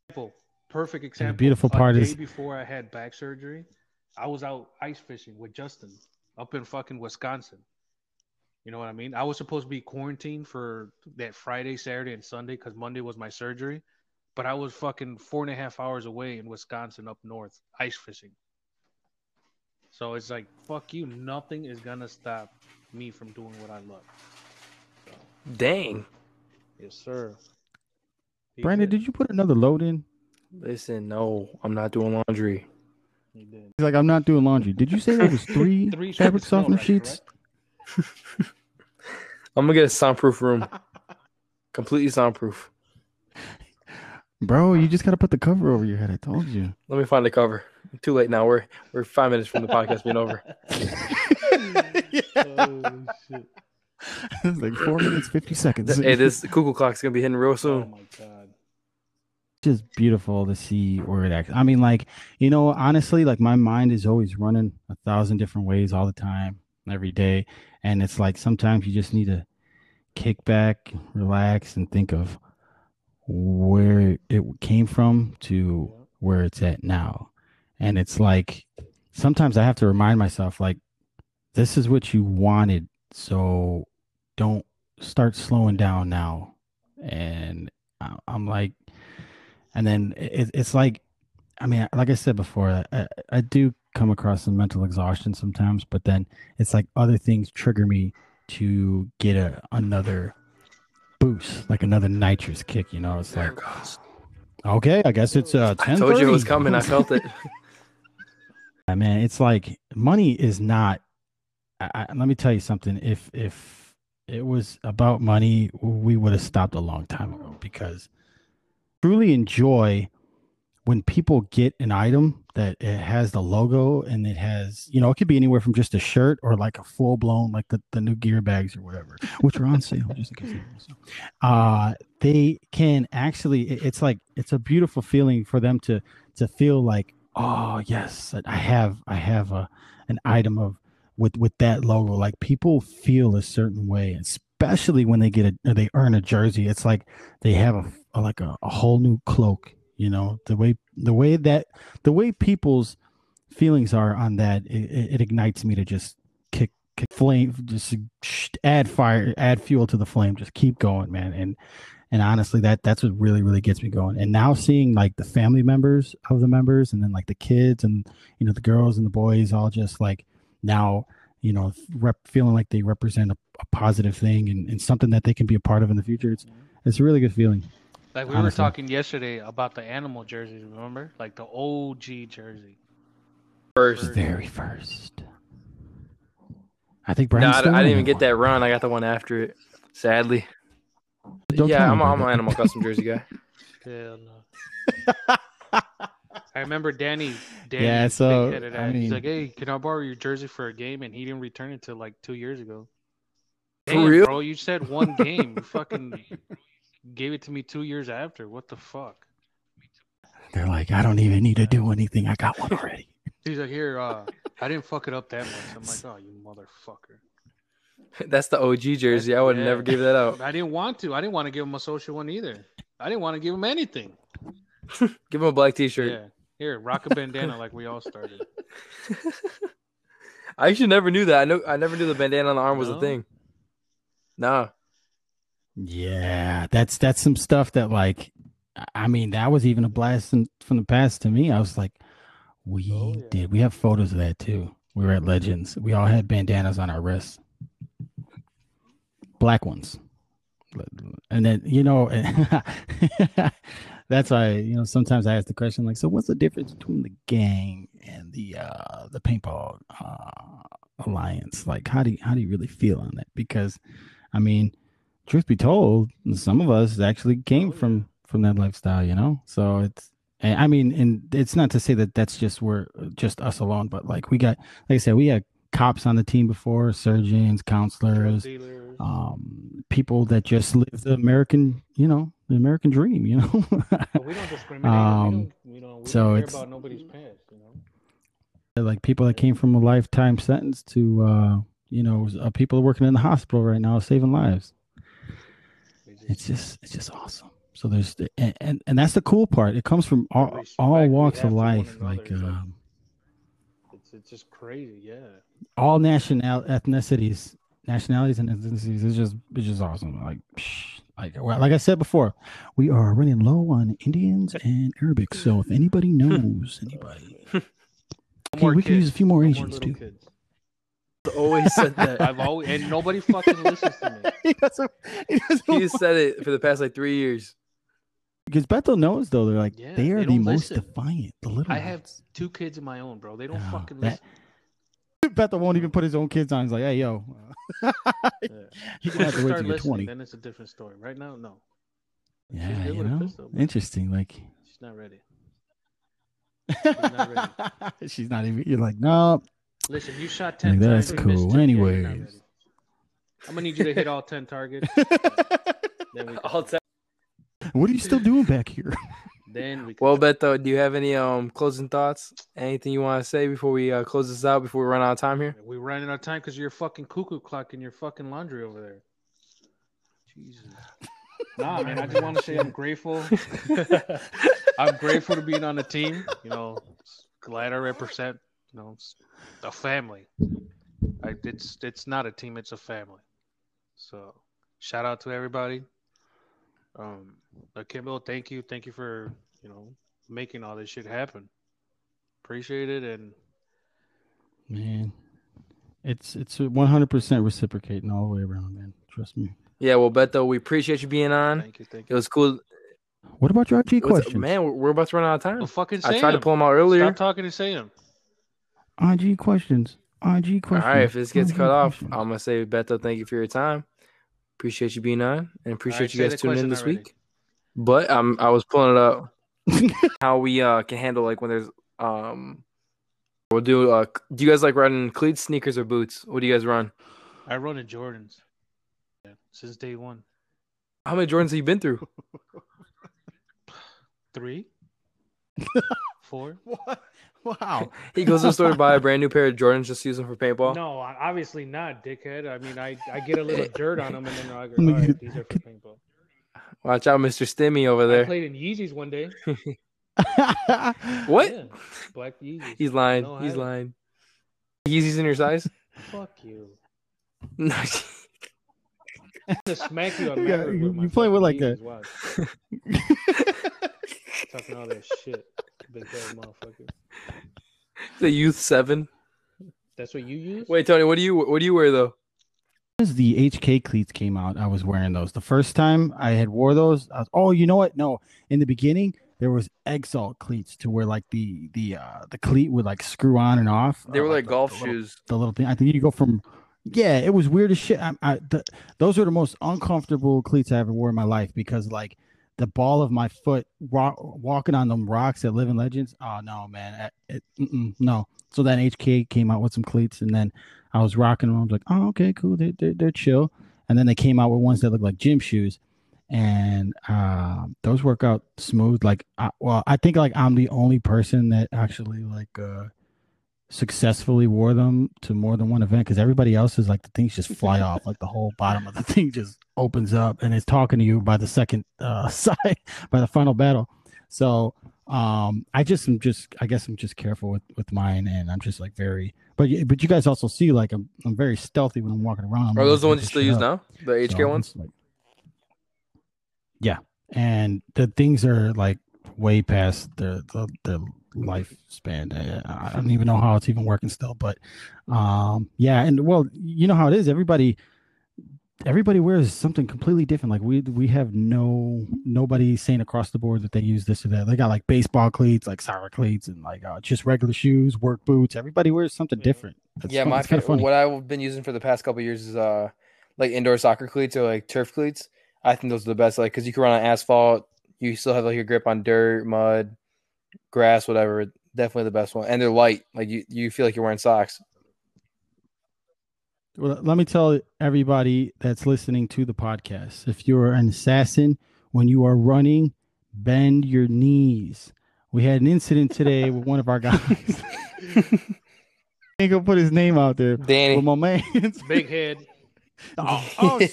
example, perfect example. beautiful a part day is- before I had back surgery, I was out ice fishing with Justin up in fucking Wisconsin. You know what I mean? I was supposed to be quarantined for that Friday, Saturday, and Sunday because Monday was my surgery, but I was fucking four and a half hours away in Wisconsin up north ice fishing. So it's like, fuck you. Nothing is gonna stop me from doing what I love. So, Dang. yes, sir. He Brandon, did you put another load in? Listen, no, I'm not doing laundry. He did. He's like, I'm not doing laundry. Did you say there was three, <laughs> Three fabric strips of snow, softener right, sheets? <laughs> I'm gonna get a soundproof room, <laughs> completely soundproof. Bro, you just gotta put the cover over your head. I told you. Let me find the cover. Too late now. We're we're five minutes from the podcast being over. Oh, shit. it's like four minutes, fifty seconds. hey, this cuckoo clock's gonna be hitting real soon. Oh soon. my god. just beautiful to see where it acts. I mean, like, you know, honestly, like my mind is always running a thousand different ways all the time, every day. And it's like sometimes you just need to kick back, relax, and think of where it came from to where it's at now. And it's like sometimes I have to remind myself, like, this is what you wanted. So don't start slowing down now. And I'm like, and then it, it's like i mean like i said before I, I do come across some mental exhaustion sometimes but then it's like other things trigger me to get a another boost like another nitrous kick you know it's like it okay i guess it's uh I told you it was coming. I felt it. <laughs> Yeah, man it's like money is not I, I, let me tell you something if if it was about money we would have stopped a long time ago because truly enjoy when people get an item that it has the logo and it has you know it could be anywhere from just a shirt or like a full blown like the, the new gear bags or whatever which are on sale just in case so. uh they can actually it- it's like it's a beautiful feeling for them to to feel like oh yes i have i have a an item of with with that logo like people feel a certain way especially when they get a they earn a jersey it's like they have a, a like a, a whole new cloak you know the way the way that the way people's feelings are on that it, it it ignites me to just kick, kick flame just add fire add fuel to the flame just keep going man. And and honestly that that's what really really gets me going. And now seeing like the family members of the members and then like the kids and you know the girls and the boys all just like now you know rep, feeling like they represent a, a positive thing and, and something that they can be a part of in the future it's it's a really good feeling Like we Honestly. were talking yesterday about the animal jerseys, remember? Like the OG jersey. First. First. very first i think No, I, I didn't even that get that run. I got the one after it. Sadly. Don't yeah, I'm, I'm an animal custom <laughs> jersey guy. Hell no. <laughs> I remember Danny. Danny Yeah, so, I ass. He's like, "Hey, can I borrow your jersey for a game?" And he didn't return it till like two years ago. For Damn, real? bro? You said one game. <laughs> Fucking gave it to me two years after. What the fuck? they're like i don't even need to do anything i got one already <laughs> He's like, "Here, uh, I didn't fuck it up that much." I'm like, "Oh, you motherfucker." <laughs> That's the OG jersey. I would Yeah. never give that out. I didn't want to. I didn't want to give him a social one either. I didn't want to give him anything. <laughs> Give him a black T-shirt. Yeah. Here, rock a bandana like we all started. I actually never knew that. I know. I never knew the bandana on the arm was a thing. Nah. Yeah, that's that's some stuff that like I- mean that was even a blast in, from the past to me. I was like, we Oh, yeah. did. We have photos of that too. We were at Legends. We all had bandanas on our wrists, black ones, and then you know <laughs> that's why you know sometimes I ask the question like, so what's the difference between the gang and the uh the paintball uh alliance? Like, how do you, how do you really feel on that? Because I mean truth be told, some of us actually came Oh, from from that lifestyle, you know. So it's, I mean, and it's not to say that that's just where just us alone, but like we got, like I said, we had cops on the team before, surgeons, counselors, um, people that just live the American, you know, the American dream, you know. <laughs> We don't discriminate. Um, we don't, we don't, we so it's- about nobody's past, you know. like people that came from a lifetime sentence to, uh, you know, uh, people working in the hospital right now saving lives. It's just it's just awesome. So there's the, and, and and that's the cool part. It comes from all respect all walks of life, like um, It's it's just crazy. Yeah. all national ethnicities, nationalities and ethnicities. It's just it's just awesome. Like psh, like well, like I said before, we are running low on Indians and Arabic. So if anybody <laughs> knows anybody, okay, we can use a few more Asians too. kids. <laughs> Always said that. I've always and nobody fucking listens to me. <laughs> he doesn't, he doesn't He's said it for the past like three years. because Bethel knows though. They're like Yeah, they are they the most listen. defiant. The little I have two kids of my own, bro. They don't No, fucking that- listen. <laughs> Bethel won't even put his own kids on. He's like, hey yo, Yeah. you gonna have they to wait start till you're listening, twenty. then it's a different story. Right now, no. Yeah, good you know, pistol, interesting. Like She's not ready. not She's not even. You're like, no. Listen, you shot Like, ten that's times. and missed cool. two. Yeah, you're Anyways. I'm gonna need you to hit all ten targets. <laughs> then we, <laughs> I'll what are you still doing back here? <laughs> then we. Can Well, Beto, do you have any um closing thoughts? Anything you want to say before we uh, close this out? Before we run out of time here? We're running out of time because you're fucking cuckoo clock in your fucking laundry over there. Jesus. Nah, man. I just want to say I'm grateful. I'm grateful to being on the team. You know, glad I represent. You know, s- a family. I, it's it's not a team. It's a family. So shout out to everybody. Um, Akimbo, thank you, thank you for you know making all this shit happen. Appreciate it, and Man, it's it's 100 percent reciprocating all the way around, man. Trust me. Yeah, well, Beto, we appreciate you being on. thank you, thank you. It was cool. What about your IG question? Man, we're, we're about to run out of time. Well, fucking say I tried to pull him out earlier. Stop talking to say them. IG questions. IG questions. right, if this gets IG cut off. I'm gonna say Beto, thank you for your time. Appreciate you being on, and appreciate right, you guys tuning in this already. week. But um, I was pulling it up <laughs> how we uh can handle like when there's um. We'll do. Uh, do you guys like running cleats, sneakers, or boots? What do you guys run? I run in Jordans. Yeah, since day one. How many Jordans have you been through? <laughs> Three, <laughs> four. What? Wow. <laughs> He goes to the store to buy a <laughs> brand new pair of Jordans, just use them for paintball. No, obviously not, dickhead. I mean, I, I get a little dirt on them and then I go, Look all right, these are for paintball. Watch out, Mr. Stimmy over there. I there. played in Yeezys one day. <laughs> What? Yeah, black Yeezys. He's lying. No, He's lying. Yeezys in your size? Fuck you. No. I'm gonna smack you on Yeah, Maverick you- with you play with, like, a- Yeezys, watch. Talking all that shit, big head motherfucker. <laughs> the youth seven. That's what you use? Wait, Tony, what do you what do you wear though? As the HK cleats came out, I was wearing those. The first time I had wore those, I was, oh, you know what? No, in the beginning there was Exalt cleats to where like the the uh the cleat would like screw on and off. They uh, were like the- golf the little- shoes. the little thing. I think you go from, yeah, it was weird as shit. I, I the, those were the most uncomfortable cleats I ever wore in my life because like the ball of my foot wa- walking on them rocks at Living Legends. Oh no, man, it, it, no. So then HK came out with some cleats, and then I was rocking them. I was like, oh okay, cool, they, they they're chill. And then they came out with ones that look like gym shoes, and uh, those work out smooth. Like, I, well, I think like I'm the only person that actually like. uh successfully wore them to more than one event because everybody else is like the things just fly <laughs> off like the whole bottom of the <laughs> thing just opens up and it's talking to you by the second uh <laughs> side by the final battle so um i just am just i guess i'm just careful with with mine and i'm just like very but but you guys also see like i'm, I'm very stealthy when i'm walking around I'm Are those the ones you still use up. now? The HK So ones? like- yeah, and the things are like way past the the, the lifespan. I, I don't even know how it's even working still, but um, yeah, and well, you know how it is. Everybody, everybody wears something completely different. Like we we have no nobody saying across the board that they use this or that. They got like baseball cleats, like soccer cleats, and like uh, just regular shoes, work boots. Everybody wears something different. It's yeah, fun- my funny. what I've been using for the past couple years is uh like indoor soccer cleats or like turf cleats. I think those are the best, like because you can run on asphalt. You still have like your grip on dirt, mud, grass, whatever. Definitely the best one, and they're light. Like you, you feel like you're wearing socks. Well, let me tell everybody that's listening to the podcast if you're an assassin, when you are running, bend your knees. We had an incident today with one of our guys. <laughs> ain't gonna put his name out there. Danny. But my man, Big head. <laughs> oh, oh, <laughs>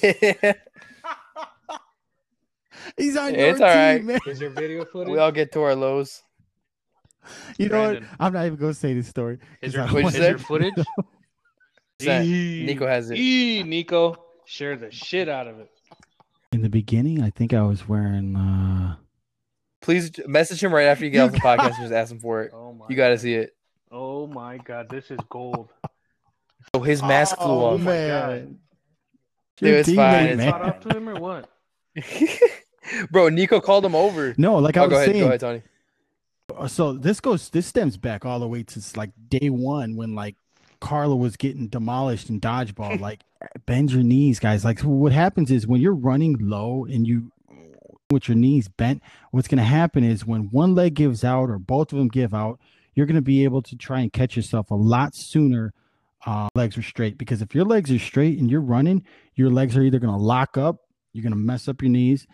He's on It's your all team, right. man. Is there video footage? We all get to our lows. You know what? I'm not even gonna say this story. is 'cause there, I What'd <laughs> is say? there footage? Set. Eee. Nico has it. Eee, Nico, share the shit out of it. In the beginning, I think I was wearing. uh Please message him right after you get off the podcast and just ask him for it. Oh my. You got to see it. Oh my god, this is gold. Oh, his mask flew Oh, off. my man. Dude, Your it's fine, teammate, it's Caught man. up to him or what? <laughs> Bro, Nico called him over. No, like I Oh, was go ahead, saying. go ahead, Tony. Uh, so this goes this stems back all the way to like day one when like Carla was getting demolished in dodgeball. <laughs> like bend your knees, guys. Like what happens is when you're running low and you with your knees bent, what's gonna happen is when one leg gives out or both of them give out, you're gonna be able to try and catch yourself a lot sooner. Uh, legs are straight because if your legs are straight and you're running, your legs are either gonna lock up, you're gonna mess up your knees,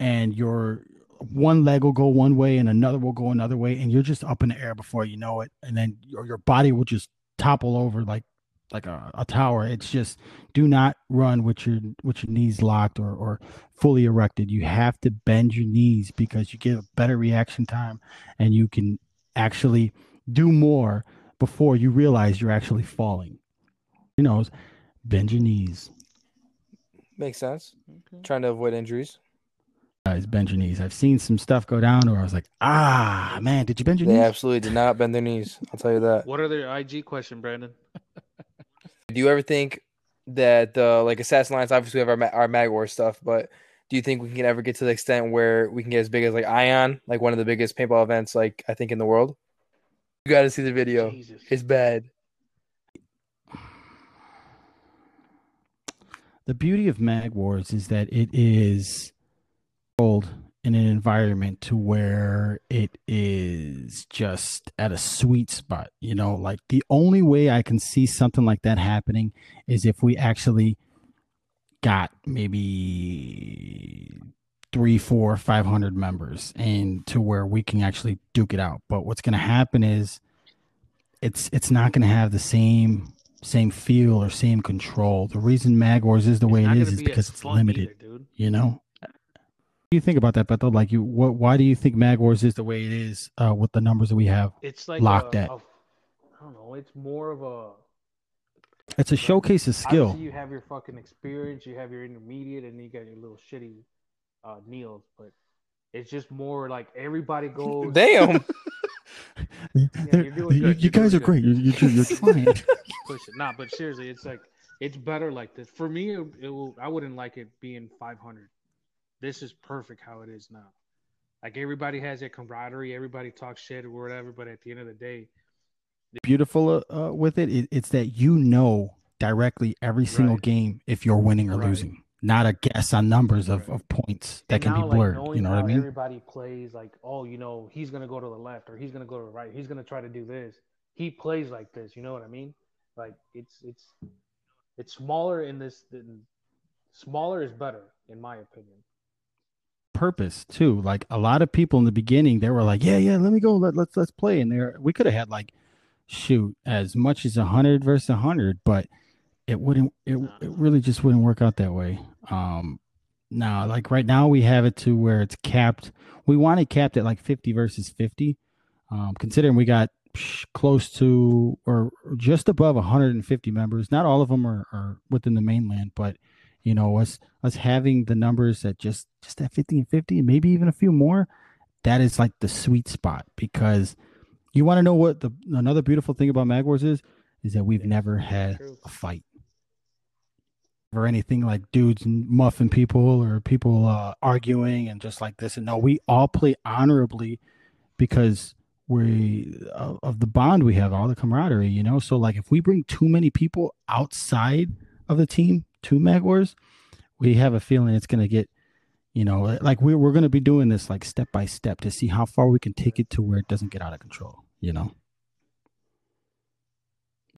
and your one leg will go one way and another will go another way and you're just up in the air before you know it. And then your, your body will just topple over like like a, a tower. It's just do not run with your with your knees locked or or fully erected. You have to bend your knees because you get a better reaction time and you can actually do more before you realize you're actually falling. You know bend your knees. Makes sense. Trying to avoid injuries. Guys bend your knees i've seen some stuff go down where i was like ah man did you bend your They knees absolutely did not bend their knees. I'll tell you that. What are their IG question, Brandon? <laughs> Do you ever think that uh, like Assassin Alliance, obviously we have our our Mag War stuff, but do you think we can ever get to the extent where we can get as big as like Ion, like one of the biggest paintball events, like I think in the world? You got to see the video. Jesus. It's bad. <sighs> the beauty of Magwars is that it is controlled in an environment to where it is just at a sweet spot you know? Like the only way i can see something like that happening is if we actually got maybe three four five hundred members and to where we can actually duke it out. But what's going to happen is it's it's not going to have the same same feel or same control. The reason Magwars is the way It's it is gonna is be because it's limited either, you know do you think about that Beto? like you what why do you think Magwars is the way it is uh with the numbers that we have It's like Locked a, at. a- I don't know. It's more of a it's a showcase of skill you have your fucking experience, you have your intermediate, and you got your little shitty uh, Neils. But it's just more like everybody <laughs> goes. <laughs> <laughs> Damn. They're- you're doing you, good, you you're guys doing are great you're, you're, you're trying push it. Nah, but seriously, it's like it's better like this. For me, it, it will. I wouldn't like it being 500. This is perfect how it is now. Like everybody has their camaraderie, everybody talks shit or whatever. But at the end of the day, beautiful uh, with it, it it's that you know directly every single Right. game if you're winning or Right. losing not a guess on numbers of, of points that And can now, be blurred knowing you know what i mean Everybody plays like, oh, you know, he's gonna go to the left or he's gonna go to the right. He's gonna try to do this. He plays like this. You know what I mean? Like it's it's it's smaller in this. Than, smaller is better in my opinion. Purpose too. Like a lot of people in the beginning, they were like, "Yeah, yeah, let me go, let, let's let's play." And there, we could have had like, shoot, as much as a hundred versus a hundred, but it wouldn't. It it really just wouldn't work out that way. Um, now, like right now, we have it to where it's capped. We want it capped at like fifty versus fifty. Um, considering we got close to or just above 150 members. Not all of them are, are within the mainland, but you know us us having the numbers that just just at 50 and 50 and maybe even a few more that is like the sweet spot because you want to know what the another beautiful thing about Magwars is is that we've never had a fight. Or anything like dudes muffing people or people uh, arguing and just like this. And no we all play honorably because we of the bond we have all the camaraderie you know? So like if we bring too many people outside of the team to Magwars we have a feeling it's going to get you know like we're, we're going to be doing this like step by step to see how far we can take it to where it doesn't get out of control you know